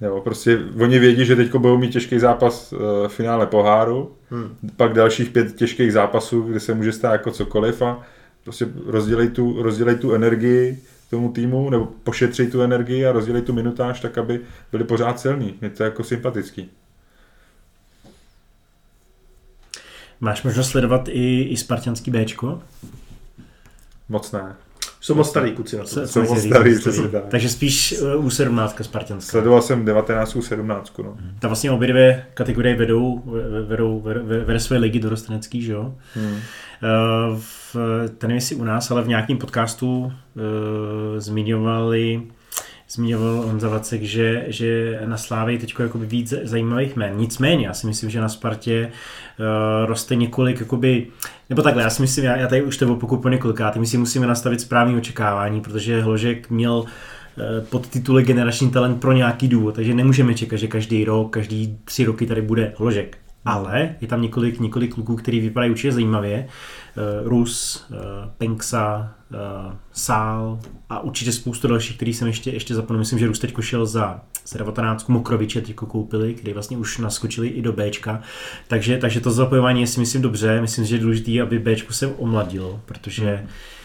Jo, prostě oni vědí, že teď budou mít těžký zápas uh, v finále poháru, hmm. pak dalších pět těžkých zápasů, kde se může stát jako cokoliv a prostě rozdělej tu, rozdělej tu energii tomu týmu, nebo pošetřej tu energii a rozdělej tu minutáž tak, aby byli pořád silní. Je to jako sympatický. Máš možnost sledovat i, i spartianský Bčko? Moc ne. Jsou moc starý kuci na to. Jsou moc starý, tak. Takže spíš uh, U17 Spartanská. Sledoval jsem 19 U17, no. Ta vlastně obě dvě kategorie vedou, vedou, vedou, vedou své ligy dorostenecký, že jo? Hmm. Uh, v, ten jestli u nás, ale v nějakém podcastu uh, zmiňovali zmiňoval Honza Vacek, že, že na Slávě je teď víc zajímavých jmén. Nicméně, já si myslím, že na Spartě uh, roste několik, jakoby, nebo takhle, já si myslím, já, já tady už to opakuju po několikrát, my si musíme nastavit správný očekávání, protože Hložek měl eh, pod titule generační talent pro nějaký důvod, takže nemůžeme čekat, že každý rok, každý tři roky tady bude Hložek. Ale je tam několik, několik kluků, který vypadají určitě zajímavě. Uh, Rus, uh, Penksa, uh, Sál a určitě spoustu dalších, který jsem ještě, ještě zapomněl. Myslím, že Rus teď šel za, za 19 Mokroviče teď koupili, který vlastně už naskočili i do Bčka. Takže, takže to zapojování je si myslím dobře. Myslím, že je důležité, aby Bčku se omladilo, protože hmm Eh,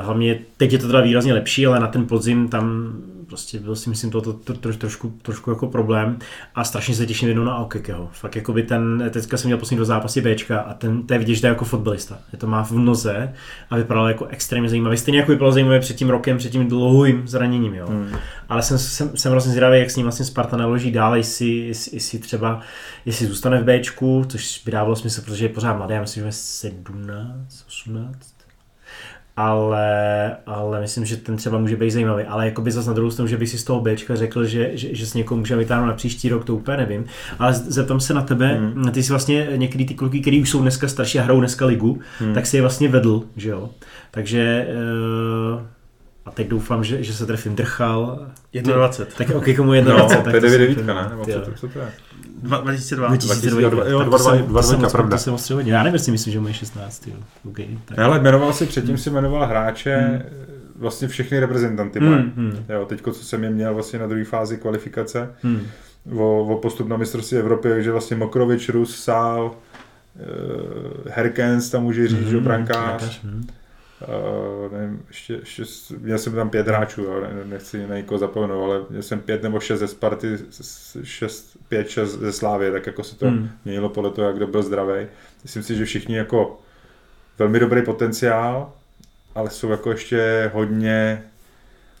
hlavně teď je to teda výrazně lepší, ale na ten podzim tam prostě byl si myslím to, to, to, to trošku, trošku jako problém a strašně se těším jednou na Aukekeho. Fakt jako by ten, teďka jsem měl poslední do zápasy Bčka a ten, to je vidět, že to je jako fotbalista. Je to má v noze a vypadal jako extrémně zajímavý. Stejně jako vypadal zajímavě před tím rokem, před tím dlouhým zraněním, jo. Hmm. Ale jsem, jsem, jsem vlastně zvědavý, jak s ním vlastně Sparta naloží dál, jestli, jestli, jestli třeba, jestli zůstane v Bčku, což by dávalo smysl, protože je pořád mladý, já myslím, že je 17, 18, ale, ale myslím, že ten třeba může být zajímavý. Ale jako by zase na druhou stranu, že bych si z toho Bčka řekl, že, že, že s někoho může vytáhnout na příští rok, to úplně nevím. Ale zeptám se na tebe, hmm. ty jsi vlastně některý ty kluky, který už jsou dneska starší a hrajou dneska ligu, hmm. tak si je vlastně vedl, že jo. Takže uh, a teď doufám, že, že se trefím drchal. 21. Tak ok, komu 21. No, tak to je 9 ne? Nebo co, co to je? 2002. 2002, jo, 22, pravda. To jsem ostře hodně. Já nevím, jestli myslím, že mu je 16. Jo. Okay, tak. Ale jmenoval si, předtím si jmenoval hráče, hmm. vlastně všechny reprezentanty. Hmm, hmm. Jo, teďko, co jsem je měl vlastně na druhé fázi kvalifikace, hmm. o, o postup na mistrovství Evropy, takže vlastně Mokrovič, Rus, Sál, uh, Herkens tam může říct, hmm, že brankář. Hmm. Uh, nevím, ještě, ještě, měl jsem tam pět hráčů, jo, ne, nechci na někoho zapomenout, ale měl jsem pět nebo šest ze Sparty, šest, pět, šest ze Slávě, tak jako se to hmm. měnilo podle toho, jak kdo byl zdravý. Myslím si, že všichni jako velmi dobrý potenciál, ale jsou jako ještě hodně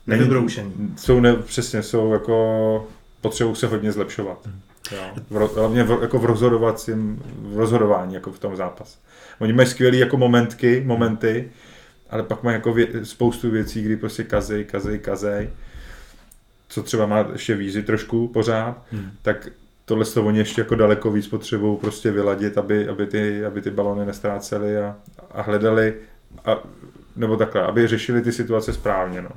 nevybroušení. Jsou ne, přesně, jsou jako potřebují se hodně zlepšovat. Hmm. Jo. V, hlavně v, jako v rozhodovacím, v rozhodování, jako v tom zápas. Oni mají skvělé jako momentky, momenty, ale pak má jako vě, spoustu věcí, kdy prostě kazej, kazej, kazej, co třeba má ještě vízy trošku pořád, hmm. tak tohle to oni ještě jako daleko víc potřebují prostě vyladit, aby, aby, ty, aby ty balony nestrácely a, a hledali, a, nebo takhle, aby řešili ty situace správně. No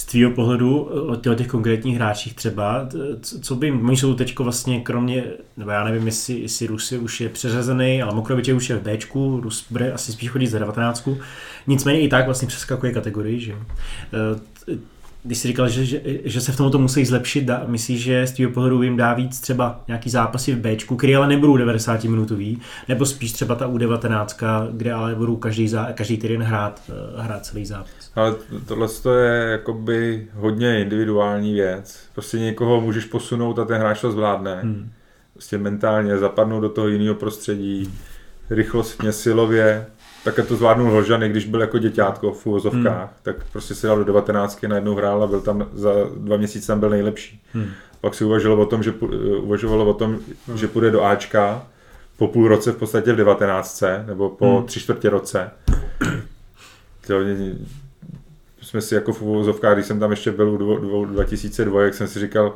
z tvýho pohledu o těch, o těch konkrétních hráčích třeba, co by, oni jsou teď vlastně kromě, nebo já nevím, jestli, jestli Rusy už je přeřazený, ale Mokrovič je už je v Bčku, Rus bude asi spíš chodit za 19. Nicméně i tak vlastně přeskakuje kategorii, že když jsi říkal, že, že, že se v tomto musí zlepšit, dá, myslíš, že z tvého pohledu jim dá víc třeba nějaký zápasy v Bčku, které ale nebudou 90 minutový, nebo spíš třeba ta U19, kde ale budou každý, každý týden hrát, eh, hrát celý zápas? Ale tohle to je jakoby hodně individuální věc. Prostě někoho můžeš posunout a ten hráč to zvládne. Hmm. Prostě mentálně zapadnout do toho jiného prostředí, rychlostně, silově, tak to zvládnul Hožany, když byl jako děťátko v úvozovkách, hmm. tak prostě si dal do 19, najednou hrál a byl tam za dva měsíce tam byl nejlepší. Hmm. Pak si uvažoval o tom, že, uvažovalo o tom, hmm. že půjde do Ačka po půl roce v podstatě v 19, nebo po hmm. tři čtvrtě roce. To, jsme si jako v úvozovkách, když jsem tam ještě byl u 2002, jak jsem si říkal,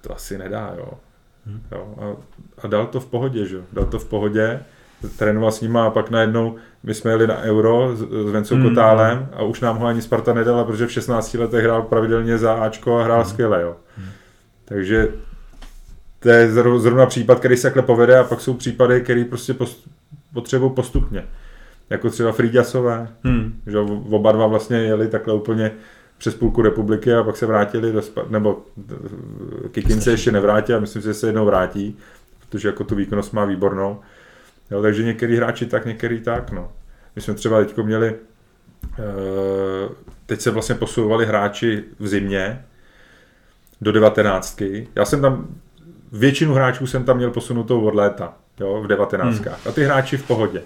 to asi nedá, jo. Hmm. jo a, a, dal to v pohodě, že jo. Dal to v pohodě trénoval s nima a pak najednou my jsme jeli na Euro s, s Vencou mm. Kotálem a už nám ho ani Sparta nedala, protože v 16 letech hrál pravidelně za Ačko a hrál mm. skvěle, jo. Mm. Takže to je zrovna případ, který se takhle povede a pak jsou případy, který prostě post, potřebují postupně. Jako třeba Frýďasové, mm. že oba dva vlastně jeli takhle úplně přes půlku republiky a pak se vrátili do Sparta, nebo Kikin se ještě nevrátil a myslím si, že se jednou vrátí, protože jako tu výkonnost má výbornou. Jo, takže některý hráči tak, některý tak. No. My jsme třeba teď měli, eh, teď se vlastně posouvali hráči v zimě do devatenáctky. Já jsem tam, většinu hráčů jsem tam měl posunutou od léta, jo, v devatenáctkách. Hmm. A ty hráči v pohodě.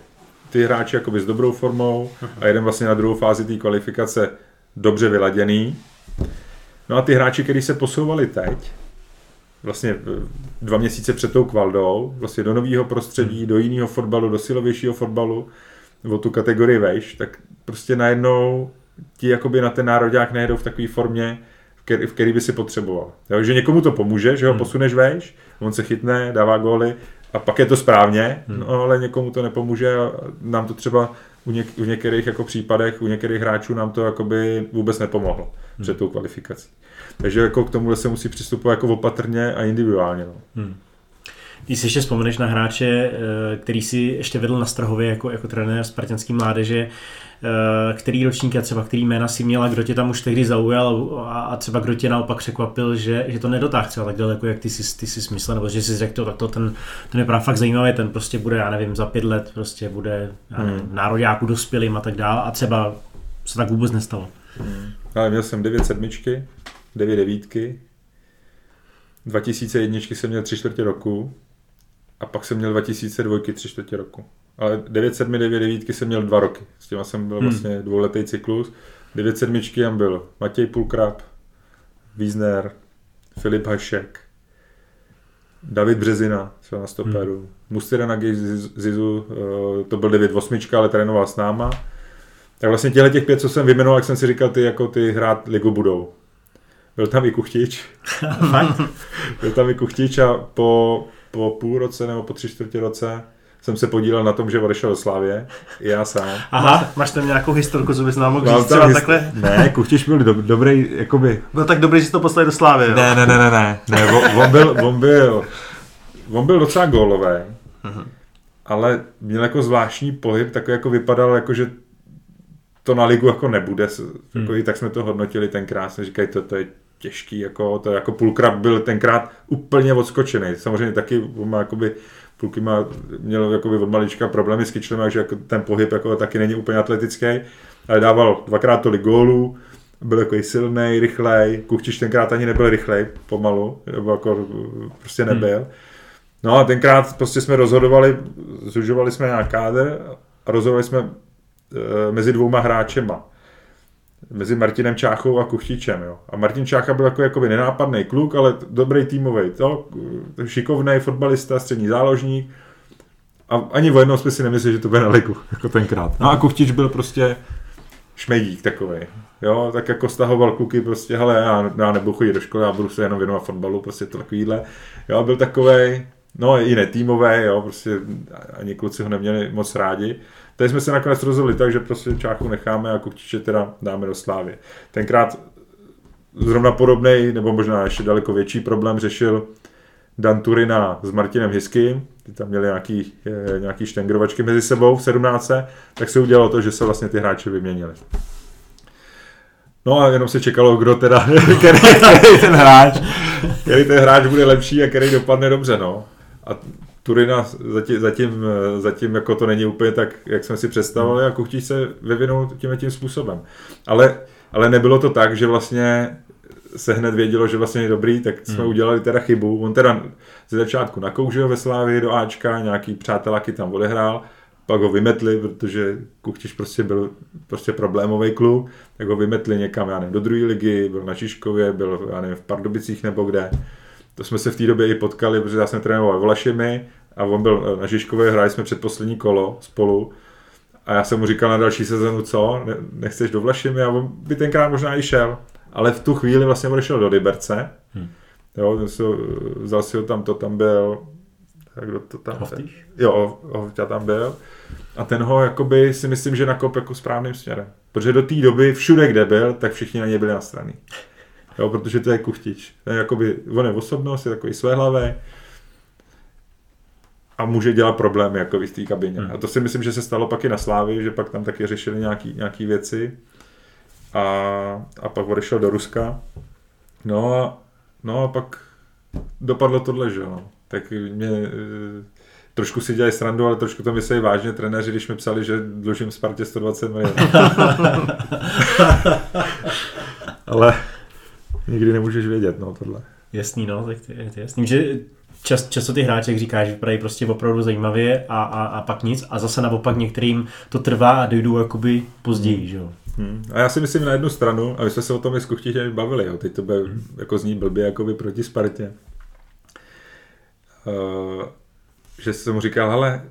Ty hráči jakoby s dobrou formou a jeden vlastně na druhou fázi té kvalifikace dobře vyladěný. No a ty hráči, kteří se posouvali teď, vlastně dva měsíce před tou kvaldou, vlastně do nového prostředí, do jiného fotbalu, do silovějšího fotbalu, o tu kategorii vejš, tak prostě najednou ti jakoby na ten národák nejedou v takové formě, v který by si potřeboval. Jo, že někomu to pomůže, že ho hmm. posuneš vejš, on se chytne, dává góly a pak je to správně, hmm. no ale někomu to nepomůže a nám to třeba u, něk- u některých jako případech, u některých hráčů nám to jakoby vůbec nepomohlo hmm. před tou kvalifikací. Takže jako k tomu se musí přistupovat jako opatrně a individuálně. No. Hmm. Když si ještě vzpomeneš na hráče, eh, který si ještě vedl na Strahově jako, jako trenér spartanský mládeže, který ročník a třeba který jména si měla, kdo tě tam už tehdy zaujal a, třeba kdo tě naopak překvapil, že, že to nedotáhl třeba tak daleko, jak ty jsi, ty jsi myslel, nebo že jsi řekl, tak to ten, ten je právě fakt zajímavý, ten prostě bude, já nevím, za pět let prostě bude já nevím, hmm. nároďáku dospělým a tak dále a třeba se tak vůbec nestalo. Hmm. Ale měl jsem devět sedmičky, dvě devítky, 2001 jsem měl tři čtvrtě roku a pak jsem měl 2002 tři čtvrtě roku. Ale 9 7, 9 devítky jsem měl dva roky. S těma jsem byl hmm. vlastně dvouletý cyklus. 9 sedmičky tam byl Matěj Pulkrab, Wiesner, Filip Hašek, David Březina, co na stoperu, hmm. Mustira na Zizu, eh, to byl 9 osmička, ale trénoval s náma. Tak vlastně těchto těch pět, co jsem vyjmenoval, jak jsem si říkal, ty jako ty hrát ligu budou. Byl tam i Kuchtič. byl tam i Kuchtič a po, po půl roce nebo po tři čtvrtě roce jsem se podílel na tom, že odešel do Slávě, já sám. Aha, máš tam nějakou historku, co bys nám mohl říct třeba hist... takhle? Ne, Kuchtič byl do, dobrý, jakoby... Byl tak dobrý, že jsi to poslal do Slávy, Ne, ne, ne, ne, ne, ne on, on, byl, on, byl, on byl docela gólový, uh-huh. ale měl jako zvláštní pohyb, takový jako vypadal jako, že to na ligu jako nebude, jako hmm. tak jsme to hodnotili tenkrát, jsme říkali, to, to je těžký, jako, to jako půlkrát byl tenkrát úplně odskočený. Samozřejmě taky má jakoby, půlky má, měl jakoby od malička problémy s kyčlem, takže jako ten pohyb jako taky není úplně atletický, ale dával dvakrát tolik gólů, byl jako silný, rychlej, Kuchtiš tenkrát ani nebyl rychlej, pomalu, nebo jako prostě hmm. nebyl. Hmm. No a tenkrát prostě jsme rozhodovali, zužovali jsme nějak kádr a rozhodovali jsme e, mezi dvouma hráčema mezi Martinem Čáchou a Kuchtičem. Jo. A Martin Čácha byl jako jakoby nenápadný kluk, ale dobrý týmový, šikovný fotbalista, střední záložník. A ani o jednou jsme si nemysleli, že to bude na ligu, jako tenkrát. No a Kuchtič byl prostě šmejdík takový. Jo, tak jako stahoval kluky prostě, hele, já, já nebudu chodit do školy, já budu se jenom věnovat fotbalu, prostě to takovýhle. Jo, byl takový, no i netýmový, jo, prostě ani kluci ho neměli moc rádi. Tady jsme se nakonec rozhodli tak, že prostě Čáchu necháme a Kuchtiče teda dáme do Slávy. Tenkrát zrovna podobný, nebo možná ještě daleko větší problém řešil Dan Turina s Martinem Hisky, ty tam měli nějaký, eh, nějaký štengrovačky mezi sebou v 17. tak se udělalo to, že se vlastně ty hráči vyměnili. No a jenom se čekalo, kdo teda, který, který ten hráč, který ten hráč bude lepší a který dopadne dobře, no. A Turina zatím, zatím, zatím jako to není úplně tak, jak jsme si představovali a Kuchtič se vyvinul tím tím způsobem. Ale, ale nebylo to tak, že vlastně se hned vědělo, že vlastně je dobrý, tak jsme hmm. udělali teda chybu. On teda ze začátku nakoužil ve Slávii do Ačka, nějaký přáteláky tam odehrál, pak ho vymetli, protože Kuchtiš prostě byl prostě problémový kluk, tak ho vymetli někam, já nevím, do druhé ligy, byl na Čiškově, byl, já nevím, v Pardubicích nebo kde. To jsme se v té době i potkali, protože já jsem trénoval Vlašimi a on byl na Žižkově, hráli jsme před poslední kolo spolu. A já jsem mu říkal na další sezonu, co, ne, nechceš do Vlašimi? A on by tenkrát možná i šel. Ale v tu chvíli vlastně odešel do Liberce. Hmm. Jo, vzal si ho tam, to tam byl, tak kdo to tam Hovtýš? Jo, Hovtá tam byl. A ten ho jakoby si myslím, že nakop jako správným směrem. Protože do té doby všude, kde byl, tak všichni na něj byli nastraný. Jo, protože to je kuchtič. To je jakoby, on je osobnost, je takový svéhlavý a může dělat problémy jako v té kabině. Hmm. A to si myslím, že se stalo pak i na Slávy, že pak tam taky řešili nějaký, nějaký věci a, a pak odešel do Ruska. No a, no a pak dopadlo tohle, že jo. Tak mě trošku si dělají srandu, ale trošku to myslí vážně trenéři, když mi psali, že dlužím Spartě 120 milionů. ale nikdy nemůžeš vědět, no tohle. Jasný, no, tak to je, to jasný. Že čas, často ty hráči, jak říkáš, vypadají prostě opravdu zajímavě a, a, a pak nic a zase naopak některým to trvá a dojdou jakoby později, hmm. že jo. Hmm. A já si myslím na jednu stranu, a my jsme se o tom i s Kuchtitěmi bavili, jo. teď to bude hmm. jako zní blbě jakoby proti Spartě. Uh, že jsem mu říkal, ale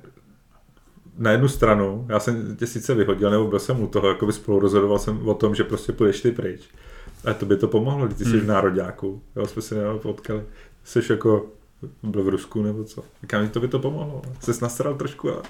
na jednu stranu, já jsem tě sice vyhodil, nebo byl jsem u toho, jako by spolu rozhodoval jsem o tom, že prostě půjdeš ty pryč. A to by to pomohlo, když ty jsi hmm. v nároďáku. Jo, jsme se potkali. Jsi jako byl v Rusku nebo co. Říkám, to by to pomohlo. Jsi nasral trošku a,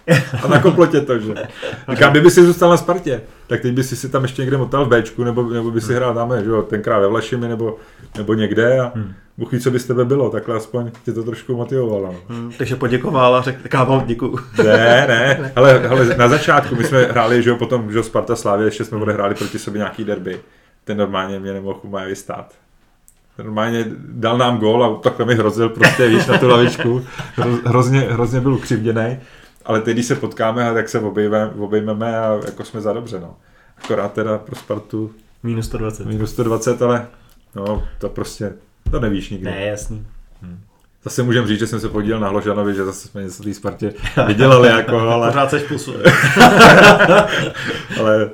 a nakoplo tě to, že. Říkám, kdyby si zůstal na Spartě, tak teď by si si tam ještě někde motal v Bčku, nebo, nebo by si hmm. hrál tam, že jo, tenkrát ve Vlašimi, nebo, nebo někde a hmm. Ví, co by z tebe bylo, takhle aspoň tě to trošku motivovalo. No. Hmm, takže poděkoval a řekl, kámo, děkuju. Ne, ne, ale, ale na začátku my jsme hráli, že jo, potom, že jo, Sparta Slávě, ještě jsme odehráli proti sobě nějaký derby. Ten normálně mě nemohl úplně vystát normálně dal nám gól a takhle mi hrozil prostě, víš, na tu lavičku. Hrozně, hrozně byl ukřivděný. Ale teď, když se potkáme, tak se obejmeme, obejmeme a jako jsme za dobře, no. Akorát teda pro Spartu... Minus 120. Minus 120, ale no, to prostě, to nevíš nikdy. Ne, jasný. Hmm. Zase můžeme říct, že jsem se podílel na Hložanovi, že zase jsme něco v té Spartě vydělali, jako, ale... Pořád seš plusu. ale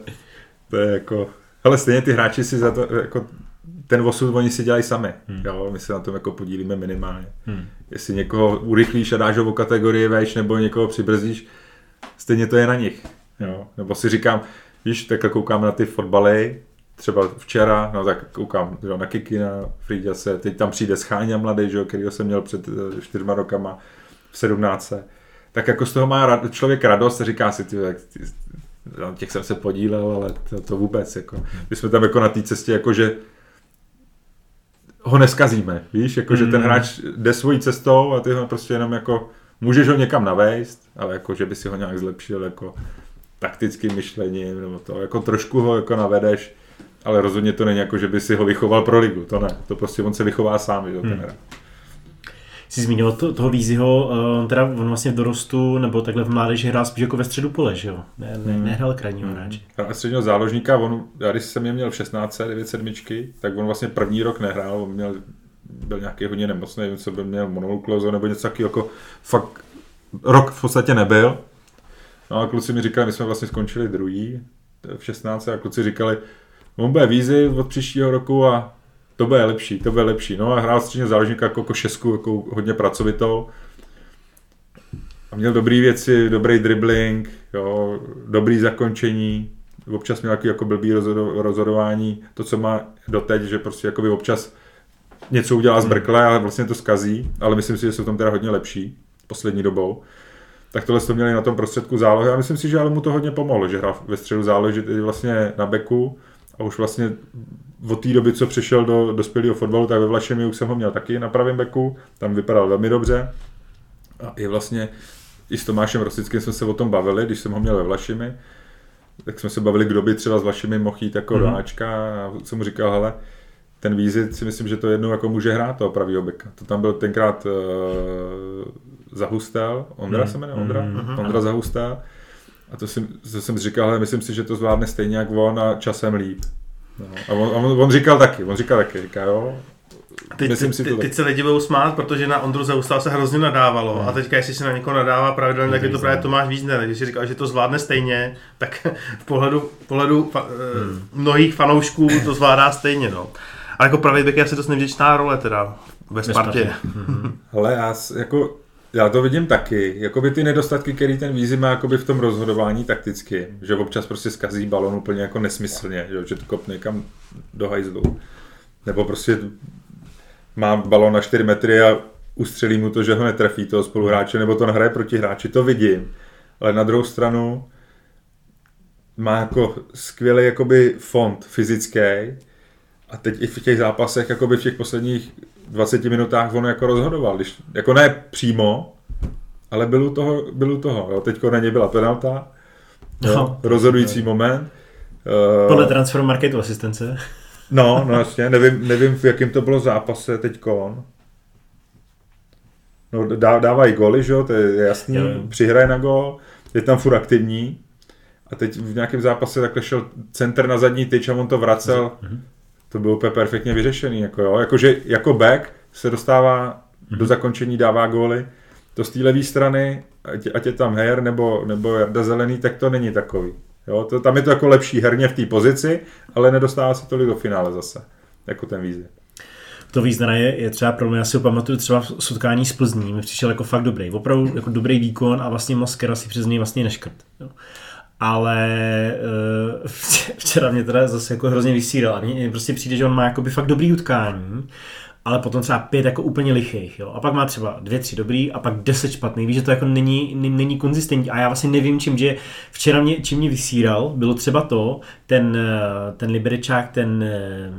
to je jako... Ale stejně ty hráči si za to, jako ten osud oni si dělají sami. Hmm. Jo, my se na tom jako podílíme minimálně. Hmm. Jestli někoho urychlíš a dáš ho o kategorii vejš nebo někoho přibrzdíš, stejně to je na nich. Jo. Nebo si říkám, víš, takhle koukám na ty fotbaly, třeba včera, no tak koukám jo, na Kikina, se, teď tam přijde Scháňa mladý, že, kterýho jsem měl před eh, čtyřma rokama v 17. Tak jako z toho má člověk radost a říká si, ty, ty, těch jsem se podílel, ale to, to vůbec, jako. My jsme tam jako na té cestě, jako že ho neskazíme, víš, jako že ten hmm. hráč jde svojí cestou a ty ho prostě jenom jako, můžeš ho někam navést, ale jako, že by si ho nějak zlepšil jako taktickým myšlením, nebo to, jako trošku ho jako navedeš, ale rozhodně to není jako, že by si ho vychoval pro ligu, to ne, to prostě on se vychová sám, že, ten hmm. hráč jsi zmínil to, toho Vízyho, on teda on vlastně v dorostu nebo takhle v mládeži hrál spíš jako ve středu pole, že jo? Ne, ne, hmm. nehrál krajního hmm. hráče. A středního záložníka, on, já když jsem je měl v 16, 9 sedmičky, tak on vlastně první rok nehrál, on měl, byl nějaký hodně nemocný, nevím, co by měl mononukleózu nebo něco takového, jako fakt rok v podstatě nebyl. No a kluci mi říkali, my jsme vlastně skončili druhý v 16 a kluci říkali, on bude vízy od příštího roku a to bude lepší, to bude lepší. No a hrál středně záložníka jako, jako šestku, jako hodně pracovitou. A měl dobré věci, dobrý dribbling, jo, dobrý zakončení, občas měl nějaký jako blbý rozhodování, to, co má doteď, že prostě jako občas něco udělá z brkle, ale vlastně to skazí, ale myslím si, že jsou tam teda hodně lepší poslední dobou. Tak tohle to měli na tom prostředku zálohy a myslím si, že ale mu to hodně pomohlo, že hrál ve středu zálohy, že vlastně na beku a už vlastně od té doby, co přišel do dospělého fotbalu, tak ve Vlašemi už jsem ho měl taky na pravém beku, tam vypadal velmi dobře. A i vlastně i s Tomášem Rosickým jsme se o tom bavili, když jsem ho měl ve Vlašimi. tak jsme se bavili, kdo by třeba s vašimi mohl jít jako mm-hmm. do Ačka a jsem mu říkal, hele, ten Vízit si myslím, že to jednou jako může hrát toho pravýho beka. To tam byl tenkrát uh, Zahustel, Ondra mm. se jmenuje, Ondra? Mm. Ondra Zahustel. A to, si, to jsem říkal, ale myslím si, že to zvládne stejně jak on a časem líp. No. A on, on, on, říkal taky, on říkal taky, říká, jo, Teď, Myslím si to teď se lidi budou smát, protože na Ondru Zeustal se hrozně nadávalo hmm. a teďka jestli se na někoho nadává pravidelně, tak je to právě Tomáš Vízner. Když si říkal, že to zvládne stejně, tak v pohledu, v pohledu fa, hmm. mnohých fanoušků to zvládá stejně. No. Ale jako pravý bek je asi dost nevděčná role teda ve Spartě. Ale já jako já to vidím taky. Jakoby ty nedostatky, který ten Vízy má jakoby v tom rozhodování takticky, že občas prostě skazí balon úplně jako nesmyslně, že, že to kopne někam do hajzlu. Nebo prostě má balon na 4 metry a ustřelí mu to, že ho netrefí toho spoluhráče, nebo to nahraje proti hráči, to vidím. Ale na druhou stranu má jako skvělý jakoby fond fyzický a teď i v těch zápasech, jakoby v těch posledních 20 minutách on jako rozhodoval, když, jako ne přímo, ale byl u toho, byl u toho. Jo. Teďko na něj byla penalta, jo, no, rozhodující no. moment. Podle transfer marketu asistence. No, no jasně, nevím, nevím v jakém to bylo zápase teďko. No, dá, dávají goly, že jo, to je jasný, jo. přihraje na gol, je tam furt aktivní. A teď v nějakém zápase takhle šel center na zadní tyč a on to vracel. Mm-hmm. To bylo úplně perfektně vyřešený. Jako jo. Jakože jako back se dostává mm-hmm. do zakončení, dává góly. To z té levé strany, ať, ať je tam Heyer nebo, nebo Jarda Zelený, tak to není takový. Jo, to, tam je to jako lepší herně v té pozici, ale nedostává se tolik do finále zase, jako ten Vízy. To Vízna je, je třeba pro mě, já si ho pamatuju třeba v setkání s Plzní, mi přišel jako fakt dobrý, opravdu jako dobrý výkon a vlastně Moskera si přes něj vlastně neškrt. Jo. Ale uh, včera mě teda zase jako hrozně vysíral mně prostě přijde, že on má jako by fakt dobrý utkání ale potom třeba pět jako úplně lichých, jo. A pak má třeba dvě, tři dobrý a pak deset špatných. Víš, že to jako není, není konzistentní. A já vlastně nevím, čím, že včera mě, čím mě vysíral, bylo třeba to, ten, eh, ten Liberečák, ten eh,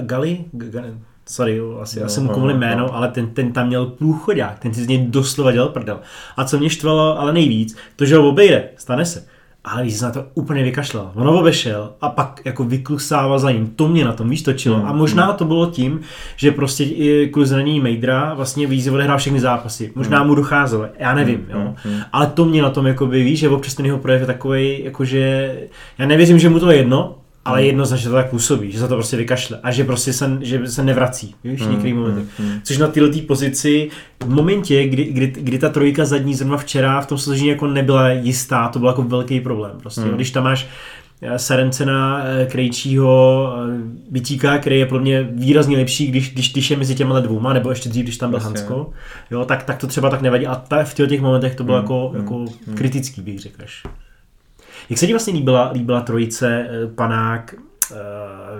Gali, Ga, sorry, asi no, já jsem mu no, jméno, no. ale ten, ten tam měl průchodák, ten si z něj doslova dělal prdel. A co mě štvalo ale nejvíc, to, že ho obejde, stane se ale se na to úplně vykašlal. On obešel a pak jako vyklusával za ním. To mě na tom víš točilo. Mm, a možná mm. to bylo tím, že prostě kvůli zranění Mejdra vlastně Vízi odehrál všechny zápasy. Možná mm. mu docházelo, já nevím, mm, jo. Mm. Ale to mě na tom jako by víš, že občas ten jeho projev je takový, jakože já nevěřím, že mu to je jedno, ale hmm. jednoznačně to tak působí, že se to prostě vykašle a že prostě se, že se nevrací víš, v některých hmm, momentech. Hmm, Což na této pozici v momentě, kdy, kdy, kdy, ta trojka zadní zrovna včera v tom složení jako nebyla jistá, to byl jako velký problém. Prostě, hmm. Když tam máš eh, Serencena, eh, Krejčího, Vytíka, který je pro mě výrazně lepší, když, když, když je mezi těma dvouma, nebo ještě dřív, když tam byl Jasně. Hansko, jo, tak, tak to třeba tak nevadí. A ta, v těch momentech to bylo hmm. jako, jako hmm. kritický, bych řekl. Jak se ti vlastně líbila, líbila trojice eh, Panák, eh,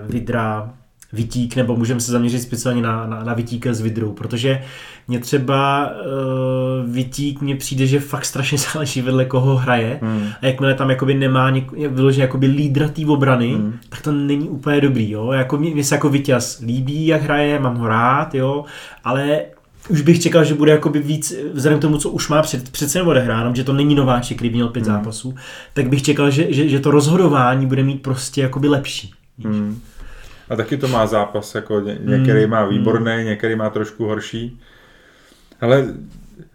Vidra, Vytík, nebo můžeme se zaměřit speciálně na, na, na Vytíka s Vidrou, protože mě třeba uh, Vytík mně přijde, že fakt strašně záleží vedle koho hraje hmm. a jakmile tam jakoby nemá něk- vyloženě jakoby lídra té obrany, hmm. tak to není úplně dobrý, jo, jako mě, mě se jako Vytěz líbí, jak hraje, mám ho rád, jo, ale už bych čekal, že bude jakoby víc, vzhledem k tomu, co už má před, přece odehráno, že to není nováček, který měl pět hmm. zápasů, tak bych čekal, že, že, že, to rozhodování bude mít prostě jakoby lepší. Hmm. A taky to má zápas, jako ně, některý hmm. má výborný, hmm. některý má trošku horší. Ale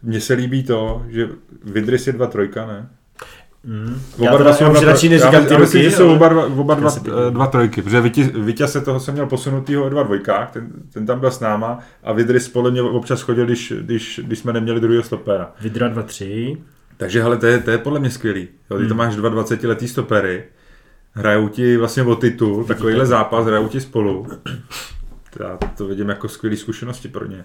mně se líbí to, že Vidris je dva trojka, ne? Mm. Oba dva jsou dva, radši neříkám ty myslím, že jsou oba, dva, oba dva, eh, dva trojky, protože Vítě se toho jsem měl posunutýho o dva dvojkách, ten, ten tam byl s náma a Vidry podle mě občas chodil, když, když, když jsme neměli druhého stopera. Vidra 2-3. Takže hele, to je, to je podle mě skvělý. Jo, ty mm. to máš dva 20 letý stopery, hrajou ti vlastně o titul, takovýhle zápas, hrajou ti spolu. Já to vidím jako skvělé zkušenosti pro ně.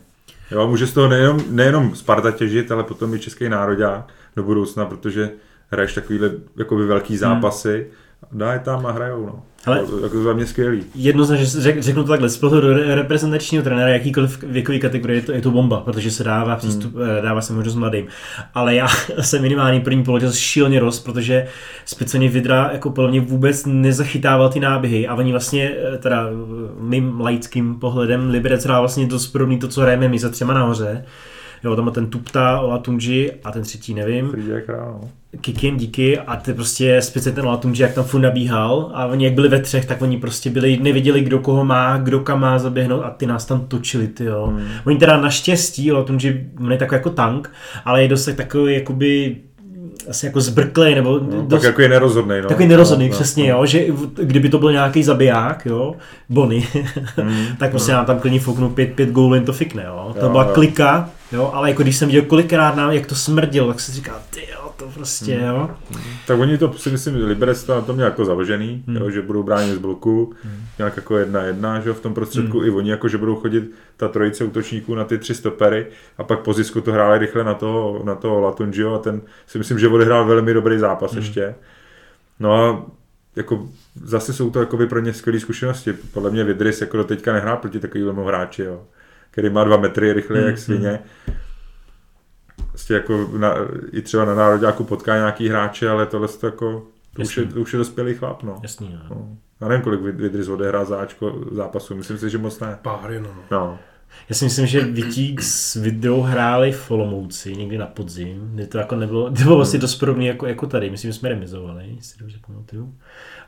Jo, může z toho nejenom, nejenom Sparta těžit, ale potom i český národák do budoucna, protože hraješ takovýhle jakoby velký zápasy, hmm. dá je tam a hrajou. No. Ale jako za mě skvělý. Jednoznačně řek, řeknu to takhle, z pohledu reprezentačního trenéra jakýkoliv věkový kategorie je to, je to bomba, protože se dává přístup, hmm. dává se možnost mladým. Ale já jsem minimální první poločas šíleně rost, protože speciálně Vidra jako podle mě vůbec nezachytával ty náběhy a oni vlastně eh, teda mým laickým pohledem Liberec hrál vlastně dost podobný to, co hrajeme my za třema nahoře Jo, tam má ten Tupta, Olatunji a ten třetí nevím. No. Kikin, díky a ty prostě speciálně ten Olatunji, jak tam furt nabíhal a oni jak byli ve třech, tak oni prostě byli, nevěděli, kdo koho má, kdo kam má zaběhnout a ty nás tam točili, ty jo. Hmm. Oni teda naštěstí, Olatunji, on je takový jako tank, ale je dost takový jakoby asi jako zbrklej, nebo no dost, tak jako je nerozhodný. No. Takový nerozhodný, no, přesně, no. jo, že kdyby to byl nějaký zabiják, jo, Bonny, mm, tak prostě nám tam klidně fouknu pět, pět gólů, to fikne, jo. To Jo, byla jo. klika, jo, ale jako když jsem viděl kolikrát nám, jak to smrdilo, tak si říkal, ty jo, to prostě, Mm. jo. Tak oni to si myslím, Liberec to na to měl jako založený, Hmm. jo, že budou bránit z bloku, nějak jako jedna jedna, že jo, v tom prostředku Hmm. i oni jako, že budou chodit ta trojice útočníků na ty tři stopery a pak po zisku to hráli rychle na toho, na toho Latunžio a ten si myslím, že odehrál velmi dobrý zápas Hmm. ještě. No a jako zase jsou to jako pro ně skvělé zkušenosti. Podle mě Vidris jako do teďka nehrál proti takovému hráči, jo, který má dva metry rychle Hmm, jak svině. Prostě jako na, i třeba na nároďáku potká nějaký hráče, ale tohle to jako to už, je, to už je dospělý chlap, no. Jasný, jo. no. Já nevím, kolik Vid- Vidris odehrá záčko zápasu, myslím si, že moc ne. Pár jenom. No. Já si myslím, že Vitík s Vidrou hráli v Olomouci někdy na podzim, kdy to jako nebylo, to bylo vlastně dost podobné jako, jako tady, myslím, že jsme remizovali, jestli dobře pamatuju.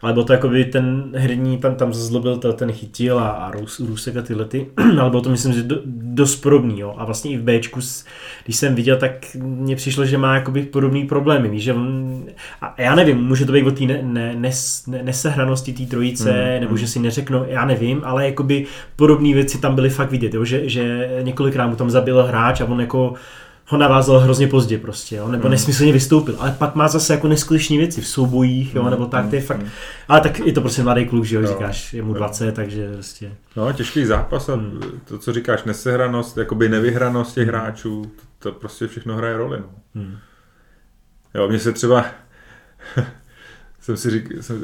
Ale bylo to jako by ten herní, tam, tam zlobil to, ten chytil a, a Rus, Rusek a tyhle ty, ale bylo to myslím, že do, dost podobný, jo. A vlastně i v Bčku, když jsem viděl, tak mně přišlo, že má jakoby podobný problémy, víš, že on, a já nevím, může to být o té ne, ne, nes, ne, nesehranosti té trojice, Mm, nebo mm. že si neřeknou, já nevím, ale jakoby podobné věci tam byly fakt vidět, jo, že, že několikrát mu tam zabil hráč a on jako ho navázal hrozně pozdě prostě, jo, nebo Mm. nesmyslně vystoupil, ale pak má zase jako neskutečné věci v soubojích, jo, Mm, nebo tak, to je fakt, mm. ale tak je to prostě mladý kluk, že jo, Jo, říkáš, je mu jo. 20, takže prostě, no, těžký zápas a Hmm. to, co říkáš, nesehranost, jakoby nevyhranost těch hráčů, to, to prostě všechno hraje roli, no. hm. Jo, mně se třeba, jsem si řík, jsem,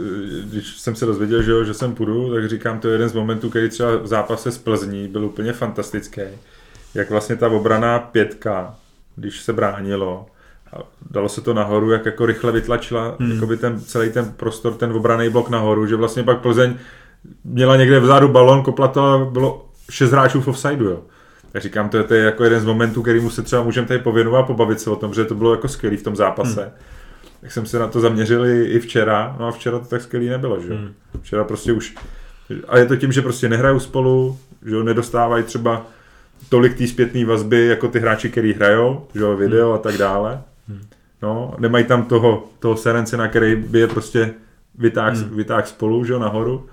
když jsem se dozvěděl, že, jo, že sem půjdu, tak říkám, to je jeden z momentů, který třeba v zápase s Plzní byl úplně fantastický. Jak vlastně ta obraná pětka, když se bránilo, a dalo se to nahoru, jak jako rychle vytlačila Hmm. ten, celý ten prostor, ten obraný blok nahoru, že vlastně pak Plzeň měla někde vzadu balon, kopla to a bylo šest hráčů v offsideu, jo. Tak říkám, to je, to je jako jeden z momentů, který mu se třeba můžeme tady pověnovat a pobavit se o tom, že to bylo jako skvělý v tom zápase. Hmm. Tak jsem se na to zaměřil i, i včera, no a včera to tak skvělý nebylo, že jo. Hmm. Včera prostě už, a je to tím, že prostě nehrajou spolu, že jo, nedostávají třeba tolik té zpětné vazby, jako ty hráči, který hrajou, že jo, video a tak dále. No, nemají tam toho, toho Serence, na který by je prostě vytáhl, Hmm. vytáhl spolu, že jo, nahoru.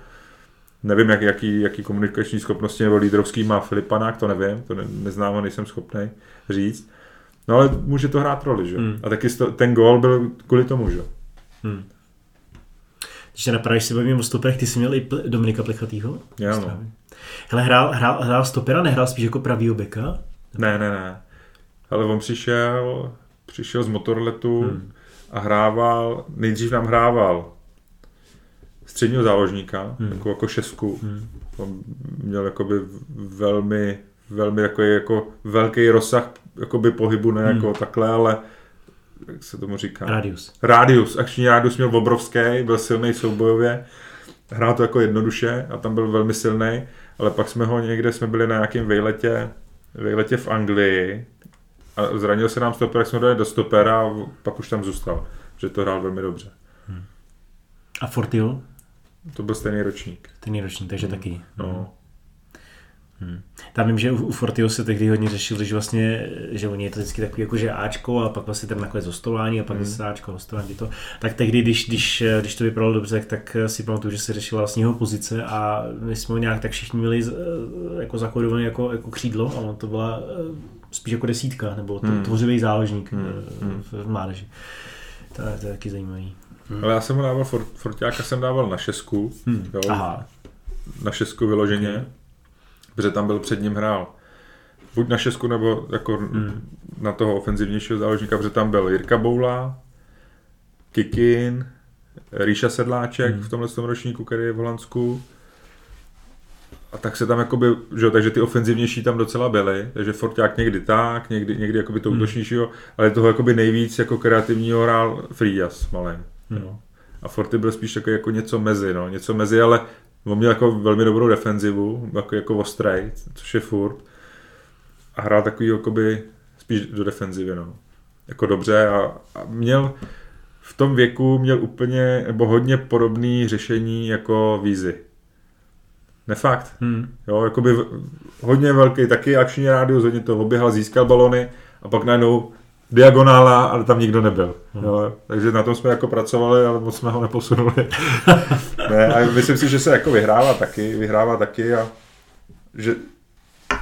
Nevím, jak, jaký, jaký komunikační schopnosti nebo lídrovský má Filipanák, to nevím, to ne, neznám nejsem schopný říct. No ale může to hrát roli, že? Hmm. A taky ten gól byl kvůli tomu, že? Hm. Když se napadáš si bavím o stoperech, ty jsi měl i Dominika Plechatýho? Jo, no. Hele, hrál, hrál, hrál stopera, nehrál spíš jako pravýho beka? Ne, ne, ne. Ale on přišel, přišel z motorletu Hmm. a hrával, nejdřív nám hrával středního záložníka, Hmm. hmm. jako, jako šestku. Hm. On měl jakoby velmi, velmi jako, jako velký rozsah jakoby pohybu, ne Hmm. jako takhle, ale jak se tomu říká? Radius. Rádius, akční rádius měl obrovský, byl silný soubojově, hrál to jako jednoduše a tam byl velmi silný, ale pak jsme ho někde, jsme byli na nějakém vejletě, vejletě v Anglii a zranil se nám stoper, jak jsme dali do stopera a pak už tam zůstal, že to hrál velmi dobře. A Fortil? To byl stejný ročník. Ten ročník, takže taky. No. Tam vím, že u, u Fortio se tehdy hodně řešili, že vlastně, že oni je to vždycky takový jako, že Ačko a pak vlastně tam nakonec hostování a pak Hmm. zase Ačko hostování to. Tak tehdy, když, když, když to vypadalo dobře, tak, si pamatuju, že se řešila vlastně jeho pozice a my jsme ho nějak tak všichni měli z- jako zakodovaný jako, jako křídlo a on to byla eh, spíš jako desítka, nebo to, Hmm. tvořivý záložník Hmm. eh, v, v mládeži. To, je- to je taky zajímavý. Ale já jsem ho dával, for, Forťáka jsem dával na šestku, Hmm. jo, Aha. na šestku vyloženě, protože tam byl před ním hrál buď na šestku, nebo jako Hmm. na toho ofenzivnějšího záložníka, protože tam byl Jirka Boula, Kikin, Ríša Sedláček Hmm. v tomhle tom ročníku, který je v Holandsku. A tak se tam jakoby, že jo, takže ty ofenzivnější tam docela byly, takže Forťák někdy tak, někdy, někdy jakoby to Hmm. útočnějšího, ale toho jakoby nejvíc jako kreativního hrál Frias malý. Jo. A Forty byl spíš takový jako něco mezi, no, něco mezi, ale on měl jako velmi dobrou defenzivu, jako, jako ostrej, což je furt. A hrál takový jakoby spíš do defenzivy, no. Jako dobře a, a měl v tom věku měl úplně, nebo hodně podobný řešení jako Vízy. Nefakt. Hmm. Jo, jakoby hodně velký, taky akční rádius, hodně to oběhal, získal balony a pak najednou diagonála, ale tam nikdo nebyl. Jo, takže na tom jsme jako pracovali, ale moc jsme ho neposunuli. ne, a myslím si, že se jako vyhrává taky, vyhrává taky a že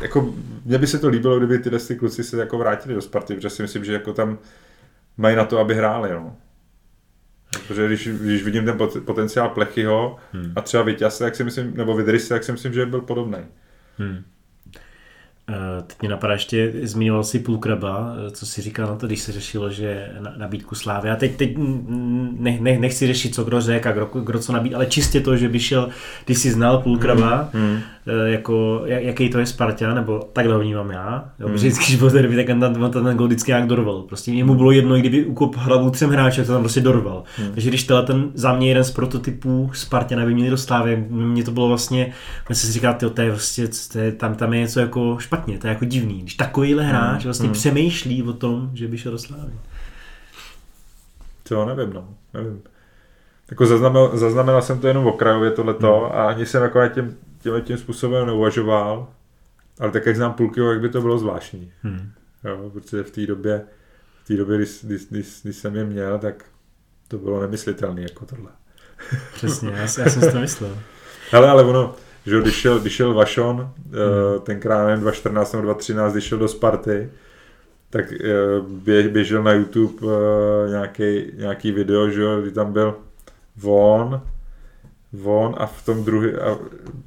jako mně by se to líbilo, kdyby tyhle ty kluci se jako vrátili do Sparty, protože si myslím, že jako tam mají na to, aby hráli, no. Protože když, když vidím ten pot- potenciál Plechyho hmm. a třeba Vyťase, jak si myslím, nebo Vydryse, jak si myslím, že byl podobný. Hmm. Eh, Teď mě napadá ještě, zmiňoval si Půlkraba, eh, co si říkal na to, když se řešilo, že na, nabídku Slávy. A teď, teď ne, ne, nechci řešit, co kdo řekl a kdo, kdo co nabít, ale čistě to, že by šel, když si znal Půlkraba, Hmm. eh, jako, jak- jaký to je Sparta, nebo takhle ho vnímám já. Jo, protože vždycky, když byl derby, tak ten, on ten gol vždycky nějak dorval. Prostě jemu bylo jedno, kdyby ukop hlavu třem hráčů, to tam prostě dorval. Takže když tenhle ten za mě jeden z prototypů Spartana by měli do Slávy, mně to bylo vlastně, mě se říká, tyjo, to je prostě, to je, tam, tam je něco jako špatně, to je jako divný. Když takovýhle hráč vlastně přemýšlí o tom, že by šel do Slávy. To nevím, no, nevím. Jako zaznamenal, zaznamenal jsem to jenom okrajově tohleto Hmm. a ani jsem jako tím, tímhle tím způsobem neuvažoval, ale tak jak znám Pulkyho, jak by to bylo zvláštní. Hmm. Jo, protože v té době, v té době, když, když, když, když, jsem je měl, tak to bylo nemyslitelné jako tohle. Přesně, já, já jsem si to myslel. Ale, ale ono, že když šel, když šel Vašon, Hmm. hmm. tenkrát nevím, 2014 nebo 2013, když šel do Sparty, tak eh, bě, běžel na YouTube eh, nějaký, nějaký video, že jo, kdy tam byl Von, Von a v tom druhý, a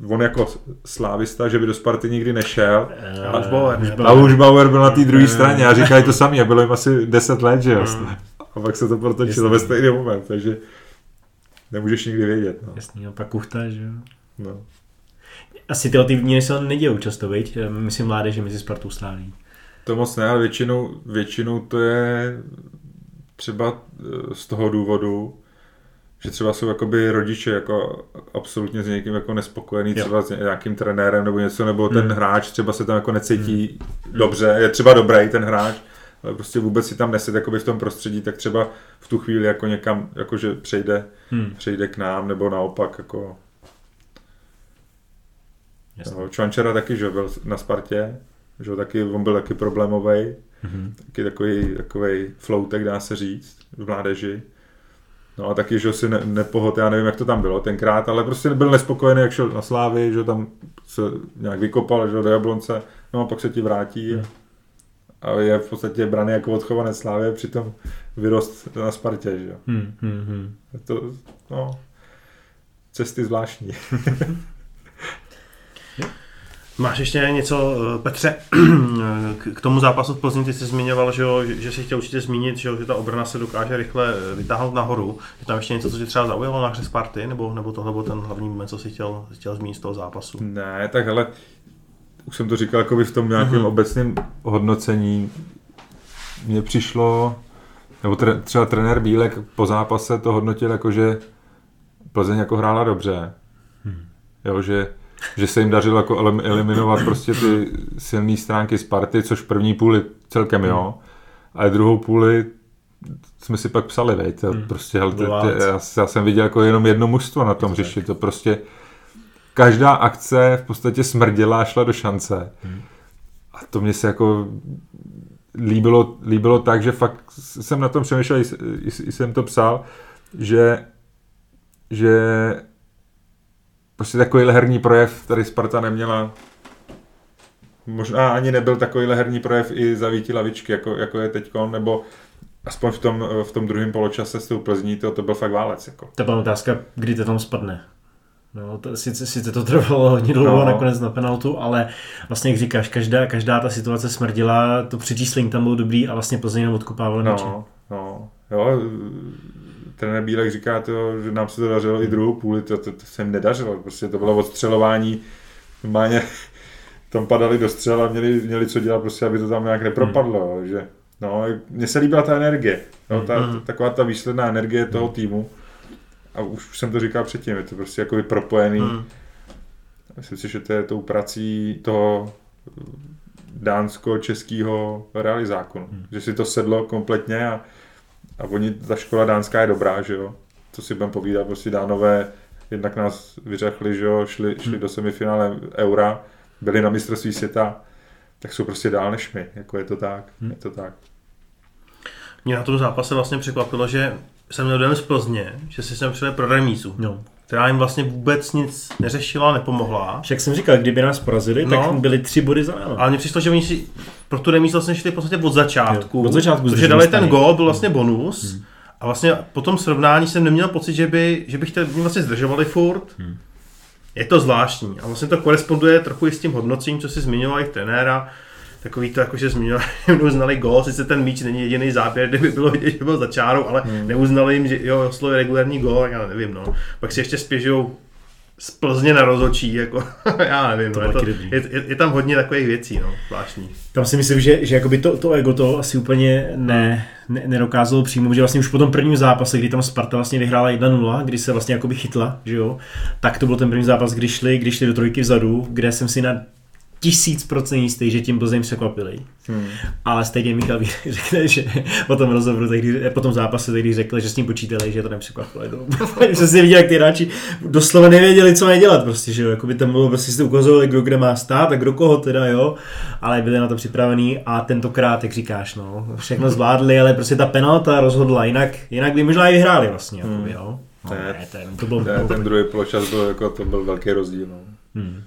on jako slávista, že by do Sparty nikdy nešel. A už Bauer. A už Bauer byl na té druhé straně a říkali to sami a bylo jim asi 10 let, že jo. A pak se to protočilo ve stejný moment, takže nemůžeš nikdy vědět. No. Jasný, a pak kuchta, že jo. No. Asi tyhle ty výměny se nedějou často, viď? Myslím mládeže mezi Spartou Sláví. To moc ne, ale většinou, většinou to je třeba eh, z toho důvodu, že třeba jsou jakoby rodiče jako absolutně s někým jako nespokojený, Jo. třeba s nějakým trenérem nebo něco, nebo ten Hmm. hráč třeba se tam jako necítí dobře, je třeba dobrý ten hráč, ale prostě vůbec si tam neset jakoby v tom prostředí, tak třeba v tu chvíli jako někam, jakože přejde, Hmm. přejde k nám, nebo naopak jako Jasný. Jo, Čvančera taky, že byl na Spartě, že taky, on byl taky problémový, Mhm. taky takový, takový floutek, dá se říct, v mládeži. No a taky, že si ne, nepohod, já nevím, jak to tam bylo tenkrát, ale prostě byl nespokojený, jak šel na Slávy, že tam se nějak vykopal, že do Jablonce, no a pak se ti vrátí Hmm. a je v podstatě braný jako odchovanec Slávy, přitom vyrost na Spartě, že jo. Hmm, hmm, hmm. Je To, no, cesty zvláštní. Máš ještě něco, eh, Petře, k- tomu zápasu v Plzni, ty jsi zmiňoval, že, jo, že, že si chtěl určitě zmínit, že, jo, že ta obrana se dokáže rychle eh, vytáhnout nahoru. Je tam ještě něco, co tě třeba zaujalo na hře Sparty, nebo, nebo tohle byl ten hlavní moment, co jsi chtěl, chtěl zmínit z toho zápasu? Ne, tak ale už jsem to říkal jako v tom nějakém Mhm. obecném hodnocení. Mně přišlo, nebo tre, třeba trenér Bílek po zápase to hodnotil jako, že Plzeň jako hrála dobře. Jo, že, že se jim dařilo jako elim- eliminovat prostě ty silné stránky Sparty, což první půli celkem jo, ale druhou půli jsme si pak psali, vej, to prostě, hele, to, to, já, já, jsem viděl jako jenom jedno mužstvo na tom řešit, to prostě každá akce v podstatě smrděla a šla do šance. A to mě se jako líbilo, líbilo tak, že fakt jsem na tom přemýšlel, i, i, i jsem to psal, že, že prostě takovýhle herní projev tady Sparta neměla možná ani nebyl takovýhle herní projev i za Víti Lavičky, jako, jako je teďkon, nebo aspoň v tom, v tom druhém poločase s tou Plzní, to, to byl fakt válec. Jako. To byla otázka, kdy to tam spadne. No, to, sice, sice to trvalo hodně dlouho No. nakonec na penaltu, ale vlastně, jak říkáš, každá, každá ta situace smrdila, to přečíslení tam bylo dobrý a vlastně Plzeň jenom odkopával míče. No, no, jo, trenér Bílek říká to, že nám se to dařilo i druhou půli, to, to, to se jim nedařilo, prostě to bylo odstřelování, normálně tam padali do střel a měli, měli co dělat, prostě, aby to tam nějak nepropadlo, hmm. že no, mně se líbila ta energie, no, ta, Hmm. ta, taková ta výsledná energie toho týmu a už jsem to říkal předtím, je to prostě jako propojený, Hmm. Myslím si, že to je tou prací toho dánsko-českého realizáku. Hmm. Že si to sedlo kompletně a, a oni, ta škola dánská je dobrá, že jo. Co si budeme povídat, prostě dánové jednak nás vyřechli, že jo, šli, šli hmm. do semifinále Eura, byli na mistrovství světa, tak jsou prostě dál než my, jako je to tak, hmm. je to tak. Mě na tom zápase vlastně překvapilo, že jsem měl dojem z Plzně, že si sem přijeli pro remízu. No která jim vlastně vůbec nic neřešila, nepomohla. Však jsem říkal, kdyby nás porazili, no, tak byli tři body za náma. Ale mně přišlo, že oni si pro tu remízu vlastně šli v podstatě od začátku. Jo, od začátku. Protože dali ten gol, byl vlastně bonus. Hmm. A vlastně po tom srovnání jsem neměl pocit, že by, že bych mě vlastně zdržovali furt. Hmm. Je to zvláštní. A vlastně to koresponduje trochu i s tím hodnocením, co si zmiňoval i trenéra takový to, jako že zmiňovali, neuznali gol, sice ten míč není jediný záběr, kde by bylo vidět, že byl za čárou, ale hmm. neuznali jim, že jo, Oslo je regulární gol, já nevím, no. Pak si ještě spěžou z Plzně na rozočí, jako, já nevím, to no, je, to, je, je, je, tam hodně takových věcí, no, zvláštní. Tam si myslím, že, že jakoby to, to ego to asi úplně ne, ne, nedokázalo přijmout, že vlastně už po tom prvním zápase, kdy tam Sparta vlastně vyhrála 1-0, kdy se vlastně jakoby chytla, že jo, tak to byl ten první zápas, kdy šli, kdy šli do trojky vzadu, kde jsem si na tisíc procent jistý, že tím Plzeň překvapili. Hmm. Ale stejně Michal řekne, že po tom rozhovoru, tehdy, po tom zápase, tehdy řekl, že s ním počítali, že to nepřekvapilo. že si viděl, jak ty hráči doslova nevěděli, co mají dělat. Prostě, že jo? Jakoby tam bylo, prostě si ukazovali, kdo kde má stát a kdo koho teda, jo. Ale byli na to připravení a tentokrát, jak říkáš, no, všechno zvládli, ale prostě ta penalta rozhodla, jinak, jinak by možná i vyhráli vlastně. Hmm. Jakoby, jo. No, ne, ten, to byl, ne, ten druhý poločas byl, jako, to byl velký rozdíl. No. Hmm.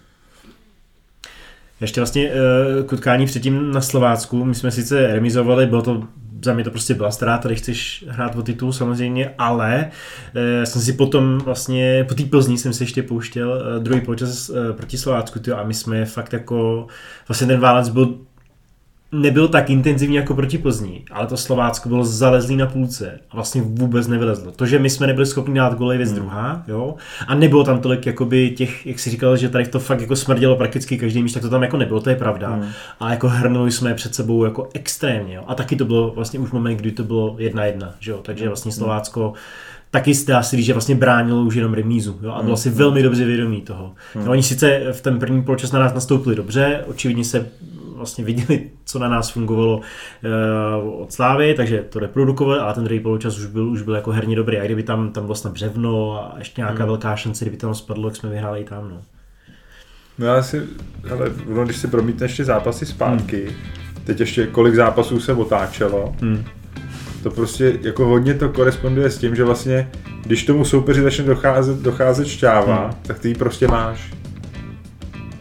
Ještě vlastně uh, kutkání předtím na Slovácku, my jsme sice remizovali, bylo to za mě to prostě byla ztráta, když chceš hrát o titul samozřejmě, ale uh, jsem si potom vlastně, po té Plzni jsem si ještě pouštěl uh, druhý počas uh, proti Slovácku tyjo, a my jsme fakt jako, vlastně ten válec byl nebyl tak intenzivní jako proti Plzni, ale to Slovácko bylo zalezlý na půlce a vlastně vůbec nevylezlo. To, že my jsme nebyli schopni dát goly věc hmm. druhá, jo, a nebylo tam tolik jakoby těch, jak si říkal, že tady to fakt jako smrdělo prakticky každý míč, tak to tam jako nebylo, to je pravda. Hmm. A jako hrnuli jsme před sebou jako extrémně, jo. A taky to bylo vlastně už moment, kdy to bylo jedna jedna, že jo, takže hmm. vlastně Slovácko taky jste si že vlastně bránilo už jenom remízu jo? a bylo hmm. si velmi dobře vědomí toho. Hmm. No, oni sice v ten první poločas na nás nastoupili dobře, očividně se vlastně viděli, co na nás fungovalo uh, od Slávy, takže to reprodukovali, ale ten druhý poločas už byl, už byl jako herně dobrý. A kdyby tam, tam bylo snad břevno a ještě nějaká hmm. velká šance, kdyby tam spadlo, jak jsme vyhráli i tam. No. No já si, ale no, když si promítneš ještě zápasy zpátky, hmm. teď ještě kolik zápasů se otáčelo, hmm. to prostě jako hodně to koresponduje s tím, že vlastně, když tomu soupeři začne docházet, docházet šťáva, hmm. tak ty ji prostě máš.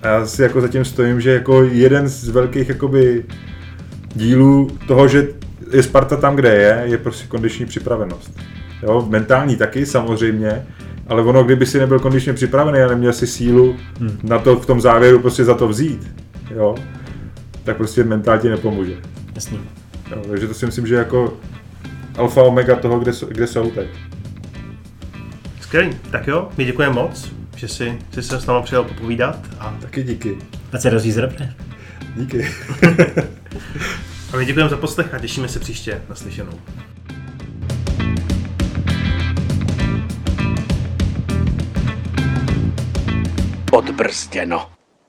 A já si jako zatím stojím, že jako jeden z velkých jakoby dílů toho, že je Sparta tam, kde je, je prostě kondiční připravenost. Jo, mentální taky samozřejmě, ale ono, kdyby si nebyl kondičně připravený a neměl si sílu hmm. na to v tom závěru prostě za to vzít, jo, tak prostě mentál ti nepomůže. Jasně. Jo, takže to si myslím, že jako alfa omega toho, kde, kde jsou teď. Skvělý, tak jo, my děkujeme moc že jsi, jsi se s námi přijel popovídat. A... Taky díky. A se rozvíjí zrapne. Díky. a my děkujeme za poslech a těšíme se příště na slyšenou. Odbrzděno.